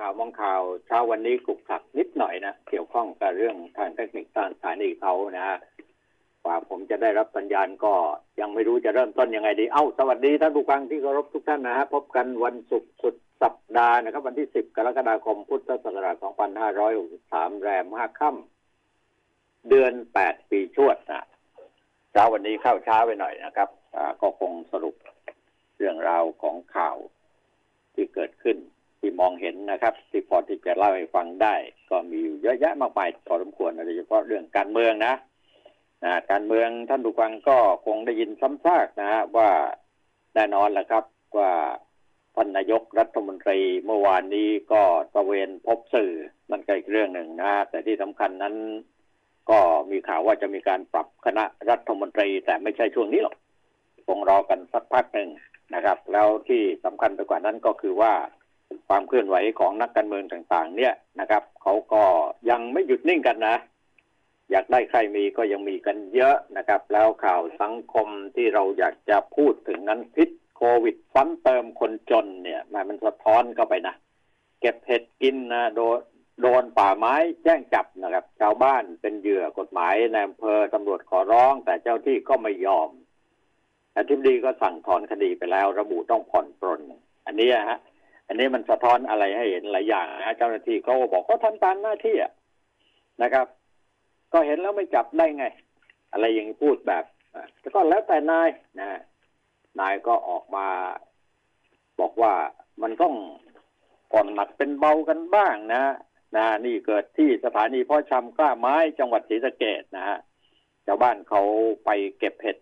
ข่าวมองข่าวเช้าวันนี้กลุกขักนิดหน่อยนะเกี่ยวข้องกับเรื่องทางเทคนิคทางสถานีเขานะฮะกว่าผมจะได้รับสัญญาณก็ยังไม่รู้จะเริ่มต้นยังไงดี เอ้า สวัสดีท่านผู้ฟังที่เคารพทุกท่านนะฮะพบกันวันศุกร์สุดสัปดาห์นะครับ วันที่ 10 กรกฎาคมพุทธศักราช 2563 แรม 5 ค่ำเดือน 8 ปีชวดนะเช้าวันนี้เข้าช้าไปหน่อยนะครับก็คงสรุปเรื่องราวของข่าวที่เกิดขึ้น ที่มองเห็นนะครับที่พอที่จะเล่าให้ฟังได้ ก็มีอยู่เยอะแยะมากมายพอสมควรโดยเฉพาะเรื่องการเมืองนะนะการเมืองท่านผู้ฟังก็คงได้ยินซ้ำซากนะฮะว่าแน่นอนแหละครับว่าท่านนายกรัฐมนตรีเมื่อวานนี้ก็ตระเวนพบสื่อมันก็อีกเรื่องหนึ่งนะแต่ที่สำคัญนั้น ก็มีข่าวว่าจะมีการปรับคณะรัฐมนตรี แต่ไม่ใช่ช่วงนี้หรอกคงรอกันสักพักหนึ่งนะครับ แล้วที่สำคัญไปกว่านั้นก็คือว่า ความเคลื่อนไหวของนักการเมืองต่างๆ เนี่ยนะครับเขาก็ยังไม่หยุดนิ่งกันนะ อยากได้ใครมีก็ยังมีกันเยอะนะครับ แล้วข่าวสังคมที่เราอยากจะพูดถึงนั้นพิษโควิดซ้ำเติมคนจนเนี่ยมันมันสะท้อนเข้าไปนะเก็บเห็ดกินนะโดนโดนป่าไม้แจ้งจับนะครับ ชาวบ้านเป็นเหยื่อกฎหมายในอำเภอตำรวจขอร้อง แต่เจ้าที่ก็ไม่ยอมอธิบดีก็สั่งถอนคดีไปแล้ว ระบุต้องผ่อนปรน อันนี้ฮะ อันนี้มันสะท้อนอะไรให้เห็นหลายอย่างนะเจ้าหน้าที่เขาบอกเขาทำตามหน้าที่อะนะครับ ก็เห็นแล้วไม่จับได้ไง อะไรอย่างนี้พูดแบบแต่ก็แล้วแต่นายนะนายก็ออกมา บอกว่ามันต้องผ่อนหนักเป็นเบากันบ้างนะนะนี่เกิดที่สถานีพ่อชำกล้าไม้จังหวัดศรีสะเกดนะฮะชาวบ้านเขาไปเก็บเห็ด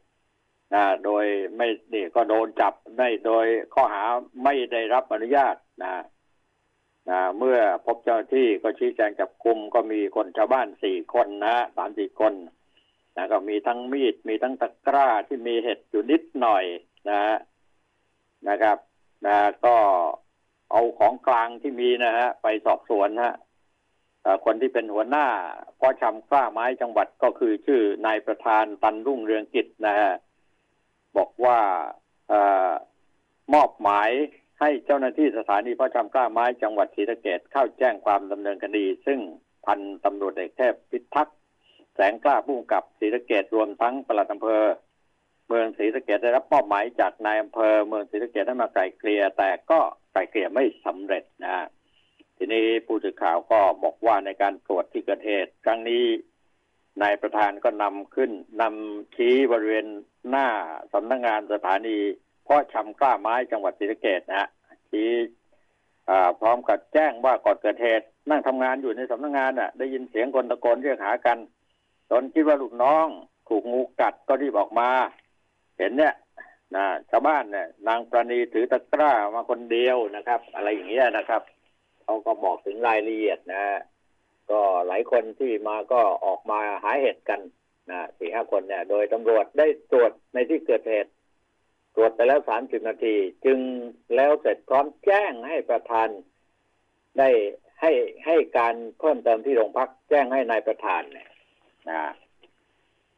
นะโดยไม่นี่ก็โดนจับได้โดยข้อหาไม่ได้รับอนุญาตนะนะเมื่อพบเจ้าหน้าที่ก็ชี้แจงจับกลุ่มก็มีคนชาวบ้านสี่คนนะสามสี่คนนะก็มีทั้งมีดมีทั้งตะกร้าที่มีเห็ดอยู่นิดหน่อยนะฮะนะครับนะก็เอาของกลางที่มีนะฮะไปสอบสวนฮะคนที่เป็นหัวหน้าพ่อชำกล้าไม้จังหวัดก็คือชื่อนายประธานตันรุ่งเรืองกิจนะฮะ บอกว่าอมอบหมายให้เจ้าหน้าที่สถานีเพ่อชำกล้าไม้จังหวัดศรีสะเกดเข้าแจ้งความดำเนินคดี ซึ่งพันตำรวจเอกเทพพิทักษ์แสงกล้าผู้กำกับศรีสะเกดรวมทั้งปลัดอำเภอ เมืองศรีสะเกดได้รับมอบหมายจากนายอำเภอ เมืองศรีสะเกดให้มาไกลเกลี่ยแต่ก็ไกลเกลี่ยไม่สำเร็จนะทีนี้ผู้สื่อข่าวก็บอกว่าในการตรวจที่เกิดเหตุครั้งนี้ นายประธานก็นำขึ้นนำชี้บริเวณหน้าสำนักงานสถานี เพ่อชำกล้าไม้จังหวัดศรีสะเกดนะฮะชี้อ่พร้อมกับแจ้งว่าก่อนเกิดเหตุนั่งทำงานอยู่ในสำนักงานน่ะ ได้ยินเสียงคนตะโกนเรียกหากัน ตนคิดว่าลูกน้องถูกงูกัดก็รีบออกมา เห็นเนี่ยนะชาวบ้านเนี่ย นางประณีถือตะกร้ามาคนเดียวนะครับ อะไรอย่างเงี้ยนะครับเขาก็บอกถึงรายละเอียดนะ ก็หลายคนที่มาก็ออกมาหาเห็ดกันนะสี่ห้าคนเนี่ย โดยตำรวจได้ตรวจในที่เกิดเหตุ ตรวจไปแล้วสามสิบนาที จึงแล้วเสร็จพร้อมแจ้งให้ประธานได้ให้ให้การเพิ่มเติมที่โรงพักแจ้งให้นายประธานเนี่ยนะ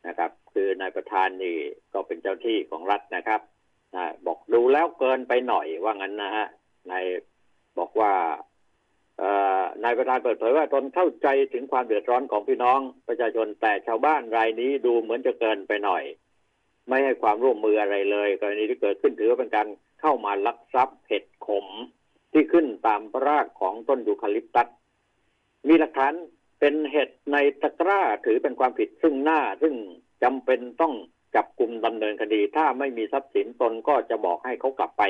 นะครับ คือนายประธานนี่ก็เป็นเจ้าที่ของรัฐนะครับนะบอกดูแล้วเกินไปหน่อยว่างั้นนะฮะนายบอกว่า นายประธานเปิดเผยว่าตนเข้าใจถึงความเดือดร้อนของพี่น้องประชาชนแต่ชาวบ้านรายนี้ดูเหมือนจะเกินไปหน่อย ไม่ให้ความร่วมมืออะไรเลยกรณีที่เกิดขึ้นถือว่าเป็นการเข้ามาลักทรัพย์เห็ดขมที่ขึ้นตามรากของต้นยูคาลิปตัส มีหลักฐานเป็นเห็ดในตะกร้าถือเป็นความผิดซึ่งหน้า ซึ่งจำเป็นต้องจับกลุ่มดำเนินคดี ถ้าไม่มีทรัพย์สินตนก็จะบอกให้เขากลับไป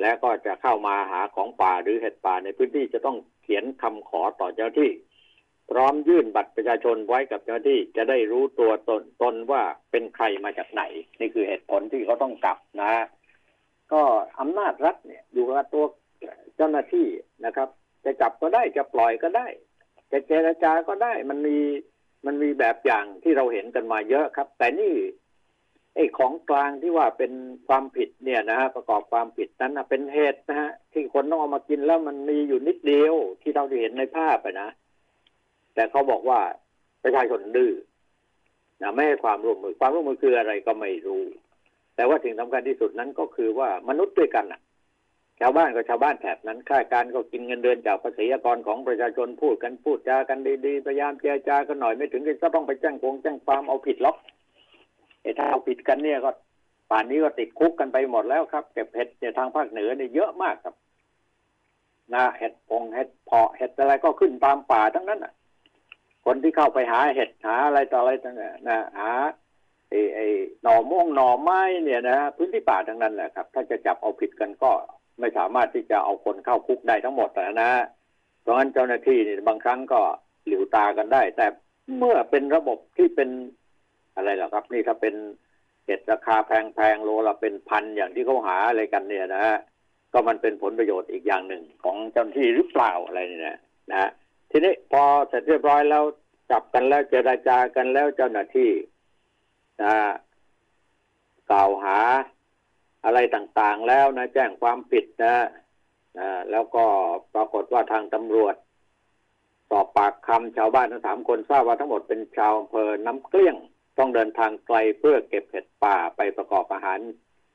และก็จะเข้ามาหาของป่าหรือเห็ดป่าในพื้นที่จะต้องเขียนคำขอต่อเจ้าที่ พร้อมยื่นบัตรประชาชนไว้กับเจ้าหน้าที่จะได้รู้ตัวตนตนว่าเป็นใครมาจากไหน นี่คือเหตุผลที่เขาต้องกลับนะ ก็อำนาจรัฐเนี่ยอยู่กับตัวเจ้าหน้าที่นะครับ จะจับก็ได้จะปล่อยก็ได้ จะเจรจาก็ได้มันมีมันมีแบบอย่างที่เราเห็นกันมาเยอะครับ แต่นี่ ไอ้ของกลางที่ว่าเป็นความผิดเนี่ยนะฮะประกอบความผิดนั้นนะเป็นเหตุนะฮะที่คนต้องเอามากินแล้วมันมีอยู่นิดเดียวที่เราได้เห็นในภาพนะ แต่เขาบอกว่าประชาชนดื้อนะไม่ให้ความร่วมมือความร่วมมือคืออะไรก็ไม่รู้ แต่ว่าสิ่งสำคัญที่สุดนั้นก็คือว่ามนุษย์ด้วยกันน่ะชาวบ้านก็ชาวบ้านแถบนั้นข้าการก็กินเงินเดือนจากภาษีอากรของประชาชนพูดกันพูดจากันดีๆพยายามเจรจากันหน่อยไม่ถึงกับต้องไปแจ้งคงแจ้งความเอาผิดหรอก ถ้าเอาผิดกันเนี่ยก็ป่านนี้ก็ติดคุกกันไปหมดแล้วครับเก็บเห็ดเนี่ยทางภาคเหนือเนี่ยเยอะมากครับนะเห็ดพงเห็ดเพาะเห็ดอะไรก็ขึ้นตามป่าทั้งนั้นอะ คนที่เข้าไปหาเห็ดหาอะไรต่ออะไรต่างๆนะหาไอ้ไอ้หน่อม่วงหน่อไม้เนี่ยนะพื้นที่ป่าทั้งนั้นแหละครับ ถ้าจะจับเอาผิดกันก็ไม่สามารถที่จะเอาคนเข้าคุกได้ทั้งหมดนะเพราะงั้นเจ้าหน้าที่นี่บางครั้งก็หลิวตากันได้ แต่เมื่อเป็นระบบที่เป็น อะไรล่ะครับ นี่ถ้าเป็นเห็ดราคาแพงๆโลละเป็นพันอย่างที่เขาหาอะไรกันเนี่ยนะฮะก็มันเป็นผลประโยชน์อีกอย่างหนึ่งของเจ้าหน้าที่หรือเปล่าอะไรเนี่ยนะฮะทีนี้พอเสร็จเรียบร้อยแล้วจับกันแล้วเจรจากันแล้วเจ้าหน้าที่นะกล่าวหาอะไรต่างๆแล้วนะ แจ้งความผิดนะนะแล้วก็ปรากฏว่าทางตำรวจ สอบปากคำชาวบ้านทั้งสามคนทราบว่าทั้งหมดเป็นชาวอำเภอน้ำเกลี้ยง ต้องเดินทางไกลเพื่อเก็บเห็ดป่าไปประกอบอาหาร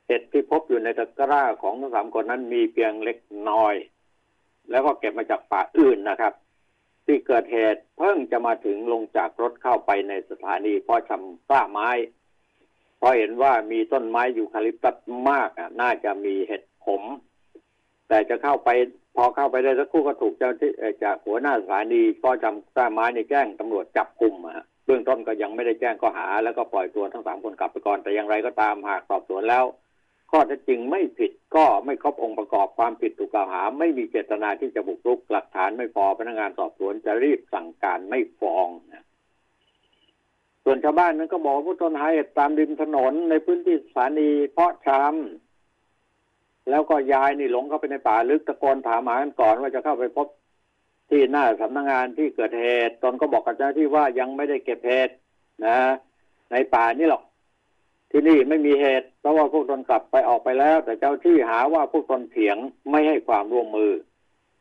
เห็ดที่พบอยู่ในตะกร้าของทั้งสามคนนั้นมีเพียงเล็กน้อย แล้วก็เก็บมาจากป่าอื่นนะครับ ที่เกิดเหตุเพิ่งจะมาถึงลงจากรถเข้าไปในสถานีเพาะชำกล้าไม้เพราะเห็นว่ามีต้นไม้ยูคาลิปตัสมากอะ น่าจะมีเห็ดขม แต่จะเข้าไปพอเข้าไปได้สักครู่ก็ถูกเจ้าที่จากหัวหน้าสถานีเพาะชำกล้าไม้ในแจ้งตำรวจจับกลุ่มอะ เบื้องต้นก็ยังไม่ได้แจ้งข้อหา แล้วก็ปล่อยตัวทั้งสามคนกลับไปก่อนแต่อย่างไรก็ตามหากสอบสวนแล้ว ข้อเท็จจริงไม่ผิดก็ไม่ครบองค์ประกอบความผิดถูกกล่าวหา ไม่มีเจตนาที่จะบุกรุกหลักฐานไม่พอพนักงานสอบสวนจะรีบสั่งการไม่ฟ้องนะส่วนชาวบ้านนั้นก็บอกว่าผู้ต้นหาเหตุตามริมถนนในพื้นที่สถานีเพาะชำแล้วก็ยายนี่หลงเข้าไปในป่าลึกตะโกนถามหากันก่อนว่าจะเข้าไปพบ ที่หน้าสำนักงานที่เกิดเหตุตนก็บอกกับเจ้าหน้าที่ว่ายังไม่ได้เก็บเหตุนะ ในป่านี่หรอก ที่นี่ไม่มีเหตุเพราะว่าพวกตนกลับไปออกไปแล้ว แต่เจ้าที่หาว่าพวกตนเถียงไม่ให้ความร่วมมือ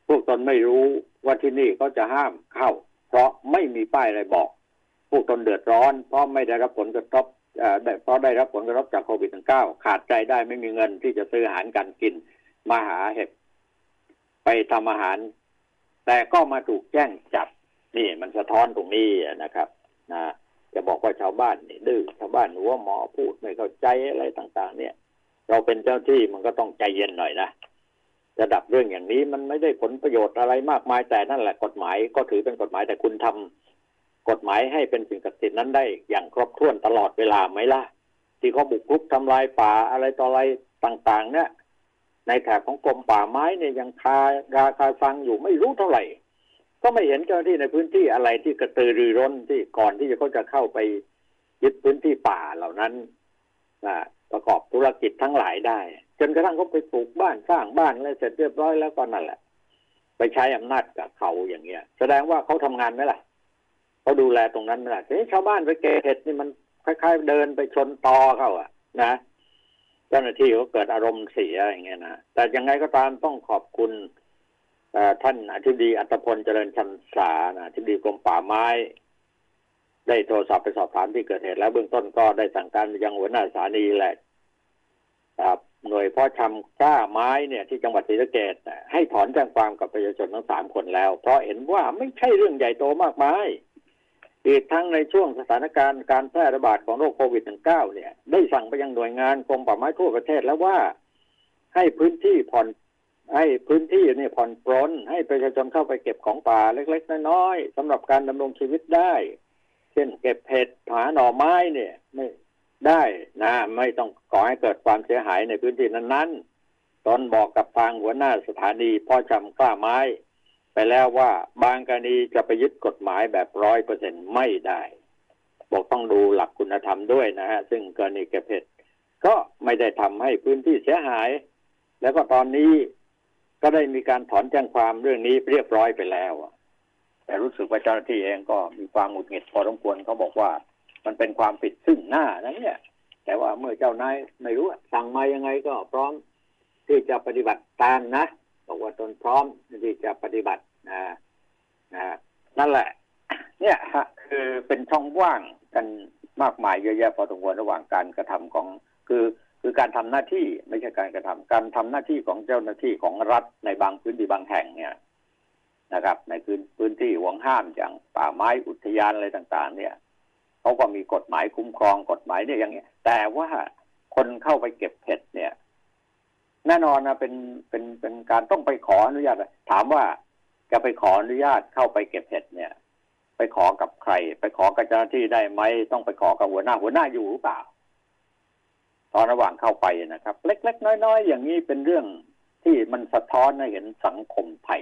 พวกตนไม่รู้ว่าที่นี่ก็จะห้ามเข้า เพราะไม่มีป้ายอะไรบอก พวกตนเดือดร้อน เพราะไม่ได้รับผลกระทบเอ่อได้เพราะได้รับผลกระทบจากโควิด -19 ขาดใจได้ไม่มีเงินที่จะซื้ออาหารการกินมาหาเห็ดไปทำอาหาร แต่ก็มาถูกแจ้งจับนี่มันสะท้อนตรงนี้นะครับนะจะบอกว่าชาวบ้านนี่ดื้อชาวบ้านหัวหมอพูดไม่เข้าใจอะไรต่าง ๆ เนี่ย เราเป็นเจ้าที่มันก็ต้องใจเย็นหน่อยนะระดับเรื่องอย่างนี้มันไม่ได้ผลประโยชน์อะไรมากมายแต่นั่นแหละกฎหมายก็ถือเป็นกฎหมายแต่คุณทำกฎหมายให้เป็นสิ่งศักดิ์สิทธิ์นั้นได้ อย่างครบถ้วนตลอดเวลาไหมล่ะ ที่เขาบุกรุกทำลายป่าอะไรต่ออะไรต่าง ๆ เนี่ย ในแถบของกรมป่าไม้เนี่ยยังคาราคาฟังอยู่ไม่รู้เท่าไหร่ ก็ไม่เห็นเจ้าหน้าที่ในพื้นที่อะไรที่กระตือรือร้นที่ก่อนที่จะเขาจะเข้าไปยึดพื้นที่ป่าเหล่านั้นประกอบธุรกิจทั้งหลายได้ จนกระทั่งเขาไปปลูกบ้านสร้างบ้านอะไรเสร็จเรียบร้อยแล้วก็นั่นแหละ ไปใช้อำนาจกับเขาอย่างเงี้ย แสดงว่าเขาทำงานไหมล่ะเขาดูแลตรงนั้นไหมล่ะทีนี้ชาวบ้านไปเกเห็ดนี่มันคล้ายๆเดินไปชนตอเขาอะนะ เจ้าหน้าที่เขาเกิดอารมณ์เสียอย่างเงี้ยนะแต่ยังไงก็ตามต้องขอบคุณท่านอธิบดีอัตพลเจริญชันสานะอธิบดีกรมป่าไม้ ได้โทรศัพท์ไปสอบถามที่เกิดเหตุแล้วเบื้องต้นก็ได้สั่งการไปยังหัวหน้าสถานีแหละครับหน่วยพาะชำกล้าไม้เนี่ยที่จังหวัดศรีสะเกษน่ะให้ถอนแจ้งความกับประชาชนทั้งสามคนแล้ว เพราะเห็นว่าไม่ใช่เรื่องใหญ่โตมากมาย อีกทั้งในช่วงสถานการณ์การแพร่ระบาดของโรคโควิด -19 เนี่ย ได้สั่งไปยังหน่วยงานกรมป่าไม้ทั่วประเทศแล้วว่า ให้พื้นที่ผ่อนให้พื้นที่เนี่ยผ่อนปรนให้ประชาชนเข้าไปเก็บของป่าเล็ก ๆ น้อยๆสำหรับการดำรงชีวิตได้ เช่นเก็บเห็ดหาหน่อไม้เนี่ยไม่ได้นะไม่ต้องก่อให้เกิดความเสียหายในพื้นที่นั้นๆตอนบอกกับทางหัวหน้าสถานีพ่อชำกล้าไม้ ไปแล้วว่าบางกรณีจะไปยึดกฎหมายแบบร้อยเปอร์เซ็นไม่ได้ บอกต้องดูหลักคุณธรรมด้วยนะฮะ ซึ่งกรณีเก็บเห็ดก็ไม่ได้ทำให้พื้นที่เสียหาย แล้วก็ตอนนี้ก็ได้มีการถอนแจ้งความเรื่องนี้เรียบร้อยไปแล้วแต่รู้สึกว่าเจ้าหน้าที่เองก็มีความหงุดหงิดพอสมควรเขาบอกว่า มันเป็นความผิดซึ่งหน้านะเนี่ย แต่ว่าเมื่อเจ้านายไม่รู้สั่งมายังไงก็พร้อมที่จะปฏิบัติตามนะบอกว่าตนพร้อมที่จะปฏิบัติ นะนะนั่นแหละ เนี่ยฮะคือเป็นช่องว่างกันมากมายเยอะแยะพอสมควรระหว่างการกระทำของ คือคือการทำหน้าที่ไม่ใช่การกระทำการทำหน้าที่ของเจ้าหน้าที่ของรัฐในบางพื้นที่บางแห่งเนี่ยนะครับ ในพื้นพื้นที่ห่วงห้ามอย่างป่าไม้อุทยานอะไรต่าง ๆ เนี่ยเขาก็มีกฎหมายคุ้มครองกฎหมายเนี่ยอย่างเงี้ย แต่ว่าคนเข้าไปเก็บเห็ดเนี่ย แน่นอนนะเป็นเป็นเป็นการต้องไปขออนุญาตถามว่า จะไปขออนุญาตเข้าไปเก็บเห็ดเนี่ย ไปขอกับใคร ไปขอกับเจ้าหน้าที่ได้ไหมต้องไปขอกับหัวหน้าหัวหน้าอยู่หรือเปล่า ตอนระหว่างเข้าไปนะครับ เล็กๆน้อยๆอย่างนี้เป็นเรื่องที่มันสะท้อนให้เห็นสังคมไทย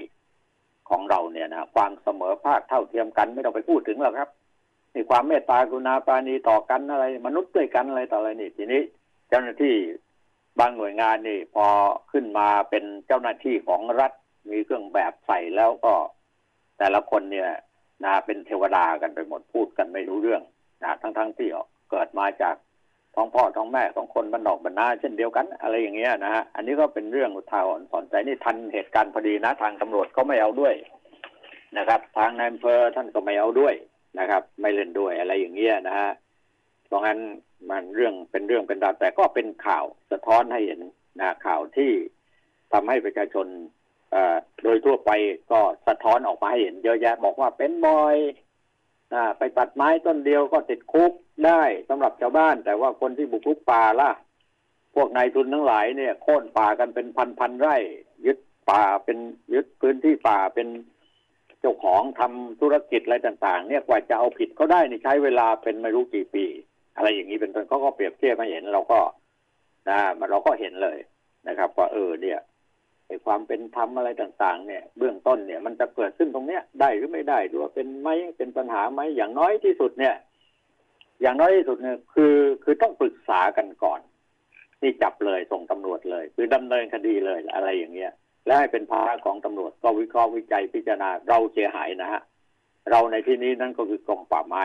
ของเราเนี่ยนะความเสมอภาคเท่าเทียมกันไม่ต้องไปพูดถึงหรอกครับมีความเมตตากรุณาปราณีต่อกันอะไร มนุษย์ด้วยกันอะไรต่ออะไรนี่ ทีนี้ เจ้าหน้าที่บางหน่วยงานนี่ พอขึ้นมาเป็นเจ้าหน้าที่ของรัฐ มีเครื่องแบบใส่แล้วก็ แต่ละคนเนี่ยนะเป็นเทวดากันไปหมดพูดกันไม่รู้เรื่องนะทั้งๆทที่เกิดมาจากท้องพ่อท้องแม่ของคนบ้านนอกบรรณาเช่นเดียวกัน อะไรอย่างเงี้ยนะฮะอันนี้ก็เป็นเรื่องอุทาหรณ์สอนใจนี่ทันเหตุการณ์พอดีนะ ทางตำรวจเขาไม่เอาด้วยนะครับ ทางนายอำเภอท่านก็ไม่เอาด้วยนะครับ ไม่เล่นด้วยอะไรอย่างเงี้ยนะฮะเพราะงั้นมันเรื่องเป็นเรื่องเป็นราวแต่ก็เป็นข่าวสะท้อนให้เห็นนะข่าวที่ทำให้ประชาชน โดยทั่วไปก็สะท้อนออกมาให้เห็นเยอะแยะ บอกว่าเป็นบอยไปตัดไม้ต้นเดียวก็ติดคุกได้สำหรับชาวบ้าน แต่ว่าคนที่บุกรุกป่าล่ะ พวกนายทุนทั้งหลายเนี่ยโค่นป่ากันเป็นพันพันไร่ ยึดป่าเป็นยึดพื้นที่ป่าเป็นเจ้าของทำธุรกิจอะไรต่าง ๆ เนี่ยกว่าจะเอาผิดเขาได้นี่ใช้เวลาเป็นไม่รู้กี่ปี อะไรอย่างนี้เป็นต้นเขาก็เปรียบเทียบมาเห็นเราก็นะเราก็เห็นเลยนะครับ ว่าเออเนี่ย ไอ้ความเป็นธรรมอะไรต่างๆ เนี่ย เบื้องต้นเนี่ยมันจะเกิดขึ้นตรงเนี้ยได้หรือไม่ได้หรือว่าเป็นไหมเป็นปัญหาไหมอย่างน้อยที่สุดเนี่ย อย่างน้อยที่สุดเนี่ยคือคือต้องปรึกษากันก่อนนี่จับเลยส่งตำรวจเลย คือดำเนินคดีเลยอะไรอย่างเงี้ยและให้เป็นภาระของตำรวจก็วิเคราะห์วิจัยพิจารณาเราเสียหายนะฮะเราในที่นี้นั่นก็คือกรมป่าไม้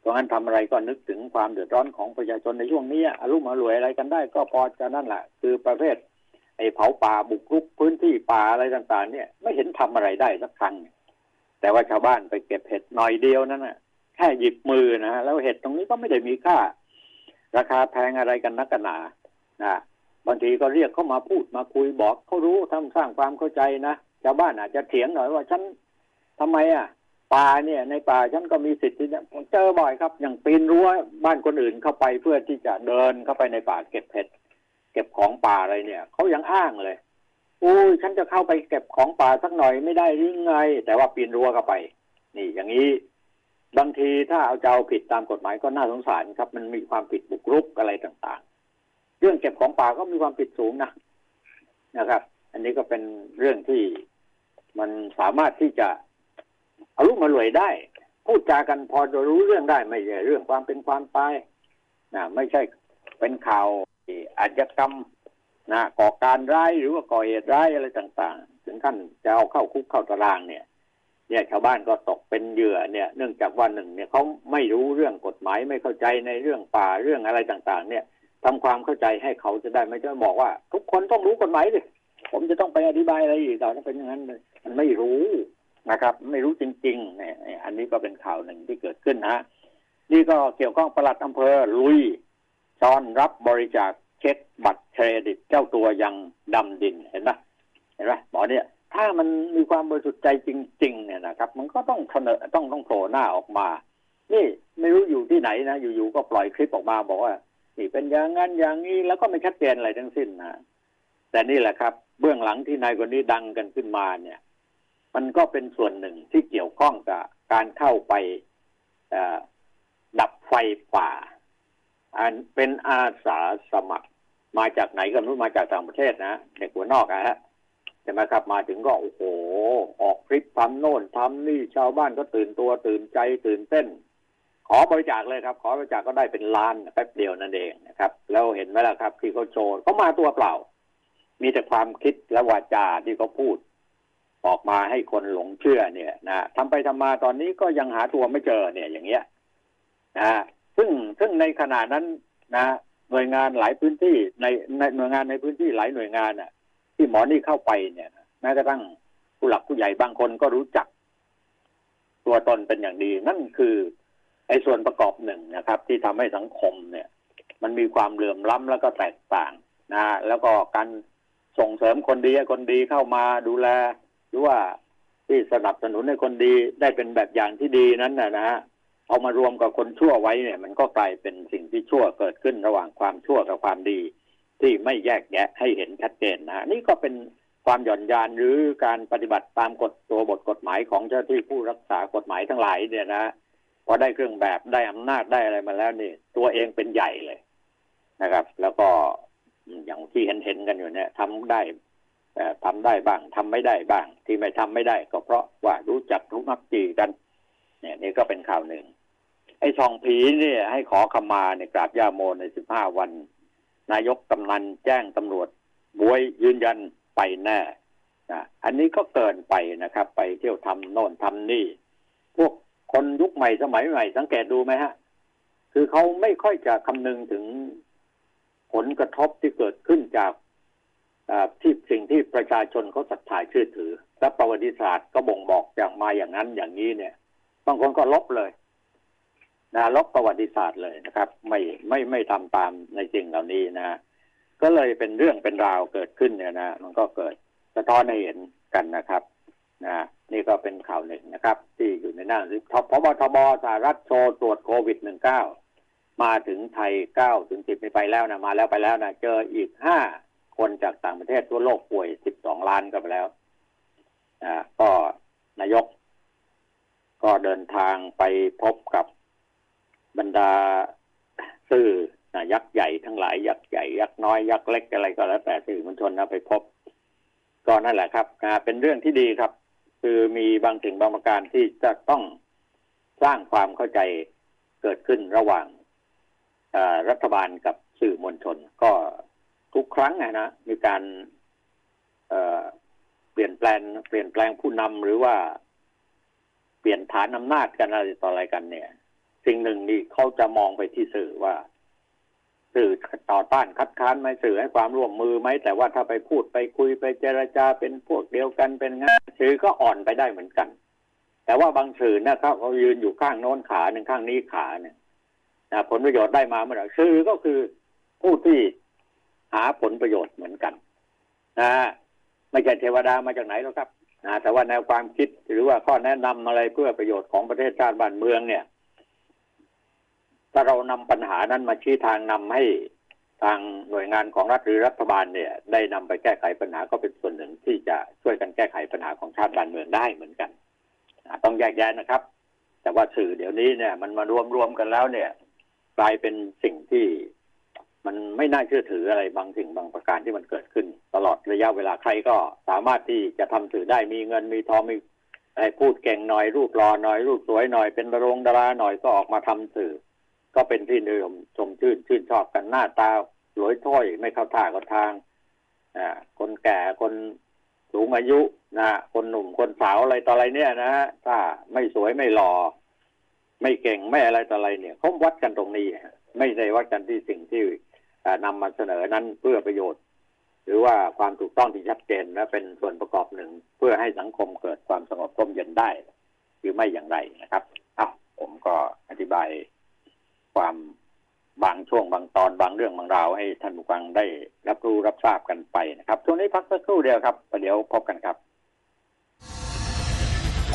เพราะงั้นทำอะไรก็นึกถึงความเดือดร้อนของประชาชนในช่วงนี้อารมณ์อรวยอะไรกันได้ ก็พอจะนั่นแหละคือประเภท ไอ้เผาป่าบุกรุกพื้นที่ป่าอะไรต่าง ๆ เนี่ย ไม่เห็นทำอะไรได้สักครั้ง แต่ว่าชาวบ้านไปเก็บเห็ดหน่อยเดียวนั่นน่ะแค่หยิบมือนะฮะแล้วเห็ดตรงนี้ก็ไม่ได้มีค่า ราคาแพงอะไรกันนักกันหนานะบางทีก็เรียกเข้ามาพูดมาคุยบอกเขารู้ทำสร้างความเข้าใจนะชาวบ้านอาจจะเถียงหน่อยว่าฉันทำไมอะป่าเนี่ย ในป่าฉันก็มีสิทธิ์ที่จะเจอบ่อยครับ อย่างปีนรั้วบ้านคนอื่นเข้าไปเพื่อที่จะเดินเข้าไปในป่าเก็บเห็ด เก็บของป่าอะไรเนี่ยเขายังอ้างเลยอู้ฉันจะเข้าไปเก็บของป่าสักหน่อยไม่ได้หรือไง แต่ว่าปีนรั้วเข้าไป นี่ อย่างนี้ บางทีถ้าเอาเจ้าผิดตามกฎหมายก็น่าสงสารครับ มันมีความผิดบุกรุกอะไรต่างๆ เรื่องเก็บของป่าก็มีความผิดสูงนะนะครับ อันนี้ก็เป็นเรื่องที่มันสามารถที่จะเอาลูกมารวยได้ พูดจากันพอจะรู้เรื่องได้ไม่ใช่เรื่องความเป็นความตายนะไม่ใช่เป็นข่าว อาชญากรรมนะก่อการร้ายหรือว่าก่อเหตุร้ายอะไรต่าง ๆ ถึงขั้นจะเอาเข้าคุกเข้าตารางเนี่ย เนี่ยชาวบ้านก็ตกเป็นเหยื่อเนี่ย เนื่องจากวันหนึ่งเนี่ยเขาไม่รู้เรื่องกฎหมายไม่เข้าใจในเรื่องป่าเรื่องอะไรต่างๆ เนี่ยทำความเข้าใจให้เขาจะได้ไม่จะบอกว่า ทุกคนต้องรู้กฎหมายดิผมจะต้องไปอธิบายอะไรอีกต่อถ้าเป็นอย่างนั้นมันไม่รู้นะครับ ไม่รู้จริงๆเนี่ยอันนี้ก็เป็นข่าวหนึ่งที่เกิดขึ้นนะนี่ก็เกี่ยวข้องประหลัดอำเภอลุย ช้อนรับบริจาคเช็คบัตรเครดิตเจ้าตัวยังดำดินเห็นไหมเห็นไหมหมอเนี่ยถ้ามันมีความบริสุทธิ์ใจจริง ๆ เนี่ยนะครับ มันก็ต้องเสนอต้องต้องโผล่หน้าออกมา นี่ไม่รู้อยู่ที่ไหนนะ อยู่ๆก็ปล่อยคลิปออกมาบอกว่านี่เป็นอย่างนั้นอย่างนี้แล้วก็ไม่ชัดเจนอะไรทั้งสิ้นนะแต่นี่แหละครับ เบื้องหลังที่นายคนนี้ดังกันขึ้นมาเนี่ย มันก็เป็นส่วนหนึ่งที่เกี่ยวข้องกับการเข้าไปดับไฟป่า อันเป็นอาสาสมัคร มาจากไหนก็รู้มาจากต่างประเทศนะเด็กหัวนอกอะฮะใช่ไหมครับมาถึงก็โอ้โหออกคลิปทำโน่นทำนี่ชาวบ้านก็ตื่นตัวตื่นใจตื่นเต้น ขอบริจาคเลยครับ ขอบริจาคก็ได้เป็นล้านแป๊บเดียวนั่นเองนะครับ แล้วเห็นไหมล่ะครับ ที่เขาโชว์เขามาตัวเปล่า มีแต่ความคิดและวาจาที่เขาพูด ออกมาให้คนหลงเชื่อเนี่ยนะทำไปทำมาตอนนี้ก็ยังหาตัวไม่เจอเนี่ยอย่างเงี้ยนะ ซึ่งซึ่งในขณะนั้นนะหน่วยงานหลายพื้นที่ในในหน่วยงานในพื้นที่หลายหน่วยงานน่ะ ที่หมอนี่เข้าไปเนี่ยแม้กระทั่งผู้หลักผู้ใหญ่บางคนก็รู้จัก ตัวตนเป็นอย่างดี นั่นคือไอ้ส่วนประกอบหนึ่งนะครับ ที่ทำให้สังคมเนี่ย มันมีความเหลื่อมล้ำแล้วก็แตกต่างนะแล้วก็การส่งเสริมคนดีคนดีเข้ามาดูแล หรือว่าที่สนับสนุนให้คนดีได้เป็นแบบอย่างที่ดีนั้นนะนะฮะ เอามารวมกับคนชั่วไว้เนี่ย มันก็กลายเป็นสิ่งที่ชั่วเกิดขึ้นระหว่างความชั่วกับความดี ที่ไม่แยกแยะให้เห็นชัดเจนนะนี่ก็เป็นความหย่อนยานหรือการปฏิบัติตามกฎตัวบทกฎหมายของเจ้าที่ผู้รักษากฎหมายทั้งหลายเนี่ยนะพอได้เครื่องแบบได้อำนาจได้อะไรมาแล้วนี่ตัวเองเป็นใหญ่เลยนะครับ แล้วก็อย่างที่เห็นเห็นกันอยู่เนี่ยทำได้ทำได้บ้างทำไม่ได้บ้าง ที่ไม่ทำไม่ได้ ก็เพราะว่ารู้จักทุกมักจีกัน เนี่ย นี่ก็เป็นข่าวหนึ่ง ไอ้ทองผีเนี่ย ให้ขอขมาในกราบย่าโมในสิบห้าวัน นายกกำนันแจ้งตำรวจบวยยืนยันไปแน่นะอันนี้ก็เกินไปนะครับ ไปเที่ยวทำโน่นทำนี่ พวกคนยุคใหม่สมัยใหม่ สังเกตดูไหมฮะ คือเขาไม่ค่อยจะคำนึงถึงผลกระทบที่เกิดขึ้นจากที่สิ่งที่ประชาชนเขาศรัทธาเชื่อถือ และประวัติศาสตร์ก็บ่งบอกอย่างมาอย่างนั้นอย่างนี้เนี่ย บางคนก็ลบเลย นะลบประวัติศาสตร์เลยนะครับ ไม่ไม่ไม่ทำตามในสิ่งเหล่านี้นะ ก็เลยเป็นเรื่องเป็นราวเกิดขึ้นเนี่ยนะ มันก็เกิดสะท้อนให้เห็นกันนะครับนะนี่ก็เป็นข่าวหนึ่งนะครับ ที่อยู่ในหน้าพบทบสหรัฐโชว์ตรวจโควิดหนึ่งเก้ามาถึงไทยเก้าถึงสิบไปแล้วนะมาแล้วไปแล้วนะเจออีกห้าคนจากต่างประเทศทั่วโลกป่วยสิบสองล้านก็ไปแล้วอ่าก็นายก ก็เดินทางไปพบกับ บรรดาสื่อนะยักษ์ใหญ่ทั้งหลายยักษ์ใหญ่ยักษ์น้อยยักษ์เล็กอะไรก็แล้วแต่สื่อมวลชนนะไปพบ ก็นั่นแหละครับเป็นเรื่องที่ดีครับ คือมีบางสิ่งบางประการที่จะต้องสร้างความเข้าใจเกิดขึ้นระหว่างรัฐบาลกับสื่อมวลชน ก็ทุกครั้งนะมีการเปลี่ยนแปลงเปลี่ยนแปลงผู้นำหรือว่าเปลี่ยนฐานอำนาจกันอะไรต่ออะไรกันเนี่ย สิ่งหนึ่งนี่เขาจะมองไปที่สื่อว่า สื่อต่อต้านคัดค้านไหมสื่อให้ความร่วมมือไหมแต่ว่าถ้าไปพูดไปคุยไปเจรจาเป็นพวกเดียวกันเป็นงานสื่อก็อ่อนไปได้เหมือนกัน แต่ว่าบางสื่อนะครับเขายืนอยู่ข้างโน้นขาหนึ่งข้างนี้ขาเนี่ยนะผลประโยชน์ได้มาเมื่อไหร่สื่อก็คือผู้ที่หาผลประโยชน์เหมือนกันนะไม่ใช่เทวดามาจากไหนหรอกครับนะแต่ว่าแนวความคิดหรือว่าข้อแนะนำอะไรเพื่อประโยชน์ของประเทศชาติบ้านเมืองเนี่ย ถ้าเรานำปัญหานั้นมาชี้ทางนำให้ทางหน่วยงานของรัฐหรือรัฐบาลเนี่ย ได้นำไปแก้ไขปัญหาก็เป็นส่วนหนึ่งที่จะช่วยกันแก้ไขปัญหาของชาติบ้านเมืองได้เหมือนกันต้องแยกแยะนะครับ แต่ว่าสื่อเดี๋ยวนี้เนี่ย มันมารวมรวมกันแล้วเนี่ย กลายเป็นสิ่งที่มันไม่น่าเชื่อถืออะไรบางสิ่งบางประการที่มันเกิดขึ้น ตลอดระยะเวลาใครก็สามารถที่จะทำสื่อได้มีเงินมีทองมีอะไรพูดเก่งหน่อยรูปรอหน่อยรูปสวยหน่อยเป็นบรงดาราหน่อยก็ออกมาทำสื่อ ก็เป็นที่นิยมชมชื่นชื่นชอบกันหน้าตาสวยถ้อยไม่เข้าท่าก็ทางอ่าคนแก่คนสูงอายุนะคนหนุ่มคนสาวอะไรต่ออะไรเนี่ยนะถ้าไม่สวยไม่หล่อไม่เก่งไม่อะไรต่ออะไรเนี่ยเขาวัดกันตรงนี้ ไม่ได้วัดกันที่สิ่งที่นำมาเสนอนั้นเพื่อประโยชน์ หรือว่าความถูกต้องที่ชัดเจนและเป็นส่วนประกอบหนึ่ง เพื่อให้สังคมเกิดความสงบร่มเย็นได้ หรือไม่อย่างไรนะครับอ้าวผมก็อธิบาย ความบางช่วงบางตอนบางเรื่องบางราวให้ท่านผู้ฟังได้รับรู้รับทราบกันไปนะครับ ช่วงนี้พักสักครู่เดียวครับประเดี๋ยวพบกันครับ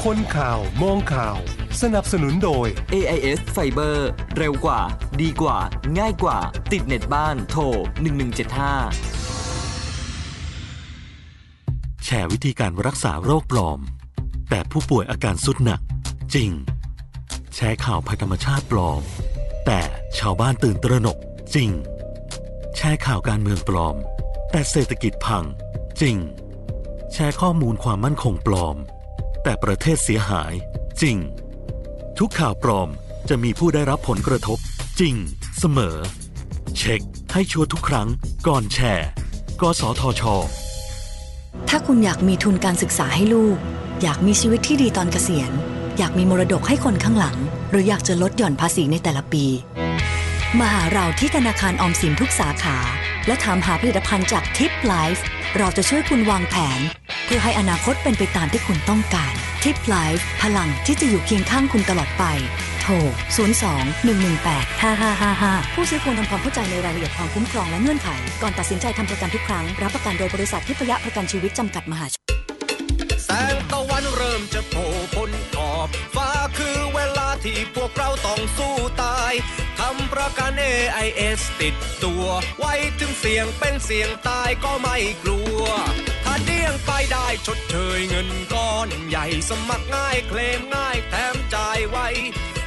คนข่าวมองข่าว สนับสนุนโดย AIS Fiber เร็วกว่า ดีกว่า ง่ายกว่า ติดเน็ตบ้านโทร 1175 แชร์วิธีการรักษาโรคปลอม แต่ผู้ป่วยอาการสุดหนัก จริง แชร์ข่าวภัยธรรมชาติปลอม แต่ชาวบ้านตื่นตระหนกจริง แชร์ข่าวการเมืองปลอม แต่เศรษฐกิจพัง จริง แชร์ข้อมูลความมั่นคงปลอม แต่ประเทศเสียหาย จริง ทุกข่าวปลอมจะมีผู้ได้รับผลกระทบ จริง เสมอ เช็คให้ชัวร์ทุกครั้ง ก่อนแชร์กสทช ถ้าคุณอยากมีทุนการศึกษาให้ลูก อยากมีชีวิตที่ดีตอนเกษียณ อยากมีมรดกให้คนข้างหลัง หรืออยากจะลดหย่อนภาษีในแต่ละปี มาหาเราที่ธนาคารออมสินทุกสาขา และถามหาผลิตภัณฑ์จากทิปไลฟ์เราจะช่วยคุณวางแผน เพื่อให้อนาคตเป็นไปตามที่คุณต้องการทิปไลฟ์พลังที่จะอยู่เคียงข้างคุณตลอดไป โทร 02-118-5555 ผู้ซื้อควรทำความเข้าใจในรายละเอียดความคุ้มครองและเงื่อนไข ก่อนตัดสินใจทำประกันทุกครั้ง รับประกันโดยบริษัททิพยะประกันชีวิตจำกัดมหาชนแสงตะวันเริ่มจะโผล่พ้น อบฟ้าคือเวลาที่พวกเราต้องสู้ตายทำประกัน AIS ติดตัว ไว้ถึงเสี่ยงเป็นเสี่ยงตายก็ไม่กลัว ถ้าเดี้ยงไปได้ชดเชยเงินก้อนใหญ่สมัครง่ายเคลมง่ายแถมจ่ายไว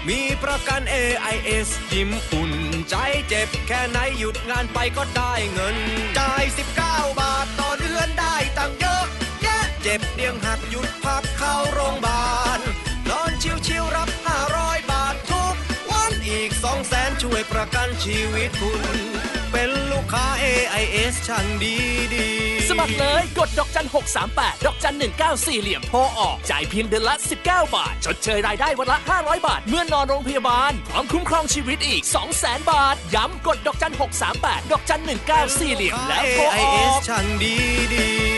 มีประกัน AIS ยิ้มอุ่นใจเจ็บแค่ไหนหยุดงานไปก็ได้เงิน จ่าย 19 บาทต่อเดือนได้ตังเยอะ แยะเจ็บเดียงหักหยุดพักเข้าโรงพยาบาล ประกันชีวิตคุณ เป็นลูกค้า AIS ช่างดีดีๆสมัครเลยกดดอกจัน 638 ดอกจัน 194เหลี่ยมโทรออก จ่ายเพียงเดือนละ 19 บาท ชดเชยรายได้วันละ 500 บาท เมื่อนอนโรงพยาบาล พร้อมคุ้มครองชีวิตอีก 200,000 บาท ย้ำกดดอกจัน 638 ดอกจัน 194เหลี่ยมแล้วโทรอ AIS อกช่างดีดี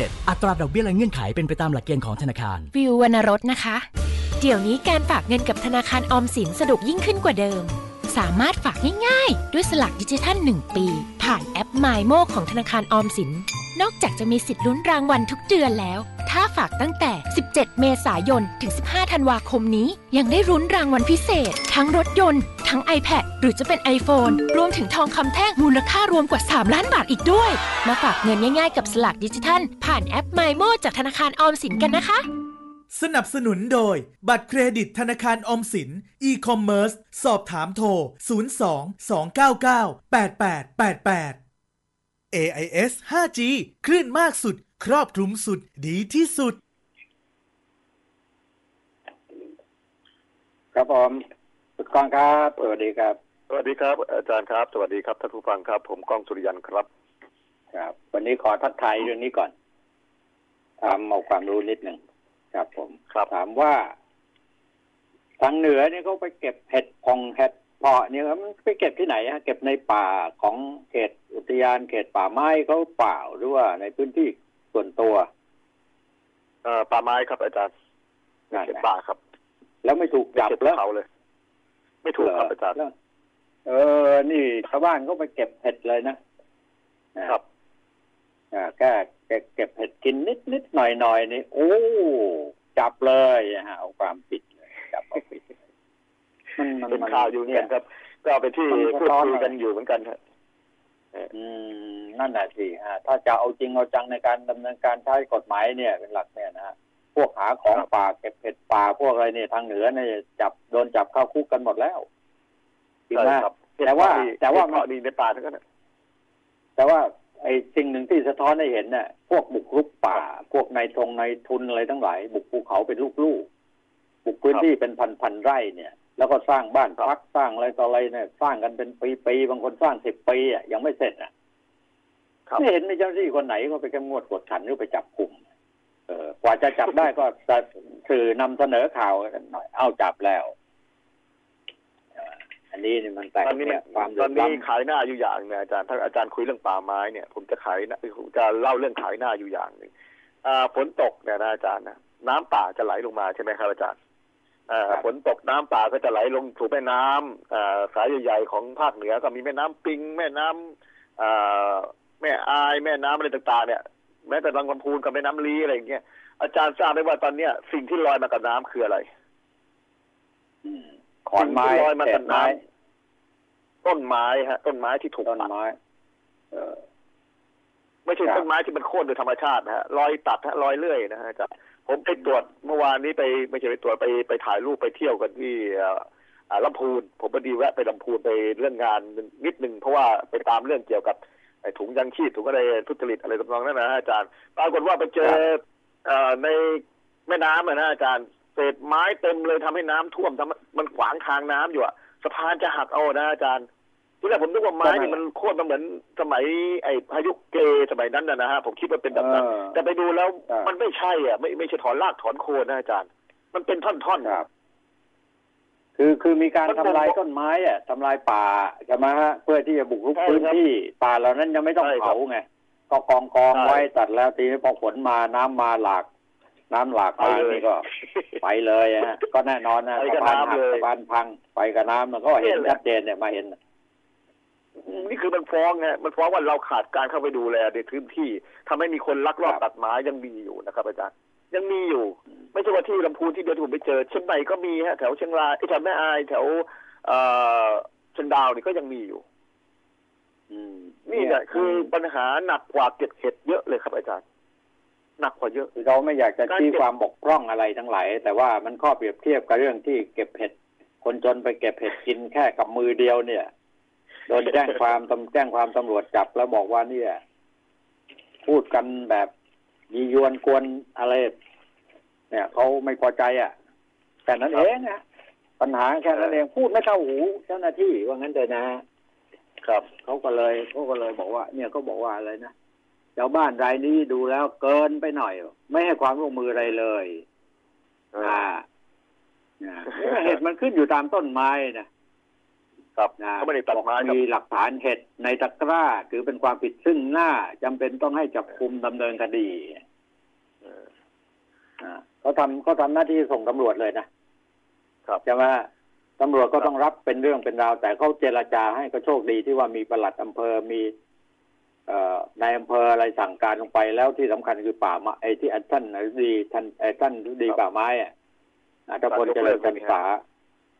อัตราดอกเบี้ยและเงื่อนไขเป็นไปตามหลักเกณฑ์ของธนาคาร วิววรรณรสนะคะ เดี๋ยวนี้การฝากเงินกับธนาคารออมสินสะดวกยิ่งขึ้นกว่าเดิม สามารถฝากง่ายๆ ด้วยสลักดิจิทัล 1 ปี ผ่านแอป m y m o ของธนาคารออมสิน นอกจากจะมีสิทธิ์ลุ้นรางวัลทุกเดือนแล้ว ถ้าฝากตั้งแต่ 17 เมษายน ถึง 15 ธันวาคมนี้ ยังได้รุ้นรางวัลพิเศษ ทั้งรถยนต์ ทั้ง iPad หรือจะเป็น iPhone รวมถึงทองคำแท่งมูลค่ารวมกว่า 3 ล้านบาทอีกด้วย มาฝากเงินง่ายๆกับสลักดิจิทัล ผ่านแอป m y m o จากธนาคารออมสินกันนะคะ สนับสนุนโดย บัตรเครดิตธนาคารออมสิน e-commerce สอบถามโทร 02 299 8888 AIS 5G คลื่นมากสุด ครอบคลุมสุด ดีที่สุด ครับผม สุดกองครับสวัสดีครับสวัสดีครับ อาจารย์ครับ สวัสดีครับท่านผู้ฟังครับ ผมก้องสุริยันครับ ครับ วันนี้ขอทักทายเรื่องนี้ก่อนถามเอาความรู้นิดหนึ่งครับ ผมครับถามว่าทางเหนือเนี่ยเขาไปเก็บเห็ดพองเห็ดเพาะเนี่ยมันไปเก็บที่ไหนฮะเก็บในป่าของเขตอุทยานเขตป่าไม้เขาเปล่าหรือว่าในพื้นที่ส่วนตัวเอ่อป่าไม้ครับอาจารย์นั่นเขตนะป่าครับ แล้วไม่ถูกจับเขตแล้วเขาเลย ไม่ถูกครับอาจารย์แล้วเออ นี่ชาวบ้านเขาไปเก็บเห็ดเลยนะครับอ่าแค่เก็บเก็บเห็ดกินนิดนิดหน่อยหน่อยนี่โอ้จับเลยนะฮะเอาความผิดเลยจับเอาผิดเลยมันมันเป็นมันข่าวอยู่เหมือนกันครับ ก็เป็นที่มันพูสะดท้อนคุยอะไรกันอยู่เหมือนกันครับอืมนั่นแหละสิฮะถ้าจะเอาจริงเอาจังในการดำเนินการใช้กฎหมายเนี่ยเป็นหลักเนี่ยนะฮะ พวกหาของครับป่าเก็บเห็ดป่าพวกอะไรเนี่ยทางเหนือเนี่ยจับโดนจับเข้าคุกกันหมดแล้วจริงใช่ไหมครับแต่ว่าเขแต่ว่าเขะดีในป่าทั้งนั้นนะแต่ว่า ไอ้สิ่งหนึ่งที่สะท้อนให้เห็นเนี่ยพวกบุกรุกป่า พวกนายทงนายทุนอะไรทั้งหลาย บุกภูเขาเป็นลูกๆบุกพื้นที่เป็นพันๆไร่เนี่ยแล้วก็สร้างบ้านพักสร้างอะไรต่ออะไรเนี่ยสร้างกันเป็นปีๆบางคนสร้างสิบปีอะยังไม่เสร็จอะครับไม่เห็นมีเจ้าหน้าที่คนไหนก็ไปเข้มงวดกวดขันหรือไปจับกลุ่มเออ กว่าจะจับได้ก็จะสื่อนำเสนอข่าวกันหน่อย เอาจับแล้วเอ่ออันนี้นี่มันแตกตอนนี้เนี่ยความตเดืออนดนี้ร้อนขายหน้าอยู่อย่างหนึงอาจารย์ถ้าอาจารย์คุยเรื่องป่าไม้เนี่ย ผมจะขายหน้าผมจะเล่าเรื่องขายหน้าอยู่อย่างหนึ่งอ่าฝนตกเนี่ยนะอาจารย์นะน้ำป่าจะไหลลงมาใช่ไหมครับอาจารย์อ่าฝนตกน้ำป่าก็จะไหลลงสู่แม่น้ำอ่าสายใหญ่ๆของภาคเหนือก็มีแม่น้ำปิง แม่น้ำอ่าแม่อายแม่น้ำอะไรต่าง ๆ เนี่ย แม้แต่บางลำพูนกับแม่น้ำลีอะไรอย่างเงี้ยอาจารย์ทราบไหมว่าตอนเนี้ย สิ่งที่ลอยมากับน้ำคืออะไรอืมขอนไม้สิ่งที่ลอยมาเศกัษบไม้น้ำต้นไม้ฮะ ต้นไม้ที่ถูกต้นตัดไม้เออไม่ใช่ครับต้นไม้ที่มันโค่นโดยธรรมชาตินะฮะรอยตัดฮะรอยเลื่อยนะฮะอาจารย์ผมไปตรวจเมื่อวานนี้ไปไม่ใช่ไปตรวจไปไปถ่ายรูปไปเที่ยวกันที่เอ่ออ่าลำพูน ผมพอดีแวะไปลำพูนไปเรื่องงานนิดนึงเพราะว่าไปตามเรื่องเกี่ยวกับ ไอ้ถุงยังชีพถุงอะไรทุจริตอะไรต่างๆนั่นนะฮะอาจารย์ ปรากฏว่าไปเจอเอ่อในแม่น้ำอะนะอาจารย์เศษไม้เต็มเลยทำให้น้ำท่วมทำให้มันขวางทางน้ำอยู่อะสะพานจะหักเอานะอาจารย์ที่แรกผมนึกว่าไม้นี่มันโค่นมาเหมือนสมัยไอ้พายุเกสมัยนั้นนะนะฮะผมคิดว่าเป็นแบบนั้นเออแต่ไปดูแล้วครับมันไม่ใช่อะไม่ไม่ใช่ถอนรากถอนโคนนะอาจารย์ มันเป็นท่อนๆ ครับคือคือมีการมันทำลายเป็นต้นไม้อะทำลายป่าใช่ไหมฮะเพื่อที่จะบุกรุกใช่พื้นครับที่ป่าเหล่านั้นยังไม่ต้องใช่ครับเผาไงก็กองกองใช่ไว้ตัดแล้วทีนี้พอฝนมาน้ำมาหลาก น้ำหลากมาไปเลยนี่ก็ไปเลยฮะก็แน่นอนนะไปสะกับพานน้ำหักเลยสะพานพังไปกับน้ำมันก็เห็นเนี่ยแหละชัดเจนเนี่ยมาเห็นนี่คือมันฟ้องไงมันฟ้องว่าเราขาดการเข้าไปดูแลในพื้นที่ทำให้มีคนลักลอบครับตัดไม้ยังมีอยู่นะครับอาจารย์ยังมีอยู่ ไม่ใช่ว่าที่ลำพูนที่เดียวที่ผมไปเจอเชียงใหม่ก็มีฮะแถวเชียงรายไอ้แถวแม่อายแถวเอ่อเชียงดาวนี่ก็ยังมีอยู่อืมนี่แหละคือปัญหาหนักกว่าเก็บเห็ดเยอะเลยครับอาจารย์หนักกว่าเยอะคือเราไม่อยากจะการชี้เก็บความบกพร่องอะไรทั้งหลาย แต่ว่ามันข้อเปรียบเทียบกับเรื่องที่เก็บเห็ด คนจนไปเก็บเห็ดกินแค่กับมือเดียวเนี่ยโดนแจ้งความตำแจ้งความตำรวจจับแล้วบอกว่าเนี่ย พูดกันแบบยียวนกวนอะไร เนี่ยเขาไม่พอใจอะแต่นั้นเองนะปัญหาแค่นั้นเองพูดไม่เข้าหูเจ้าหน้าที่ว่างั้นเถอะนะครับเขาก็เลยเขาก็เลยบอกว่า เนี่ยเขาบอกว่าอะไรนะชาวบ้านรายนี้ดูแล้วเกินไปหน่อย ไม่ให้ความร่วมมืออะไรเลยอ่าอ่าเห็ดมันขึ้นอยู่ตามต้นไม้นะครับนะเขาไม่ได้ตัดไม้ครับมีหลักฐานเห็ดในตะกร้าถือเป็นความผิดซึ่งหน้าจำเป็นต้องให้จับคุมดำเนินคดีเอออ่า เขาทำเขาทำหน้าที่ส่งตำรวจเลยนะครับใช่ไหมตำรวจก็ต้องรับเป็นเรื่องเป็นราว แต่เขาเจรจาให้ก็โชคดีที่ว่ามีปลัดอำเภอมีเอ่อนายอำเภออะไรสั่งการลงไปแล้วที่สำคัญคือป่าไม้ไอ้ที่ท่านอธิบดีท่านไอ้ท่านอธิบดีป่าไม้อะอัตพลเจริญจันษา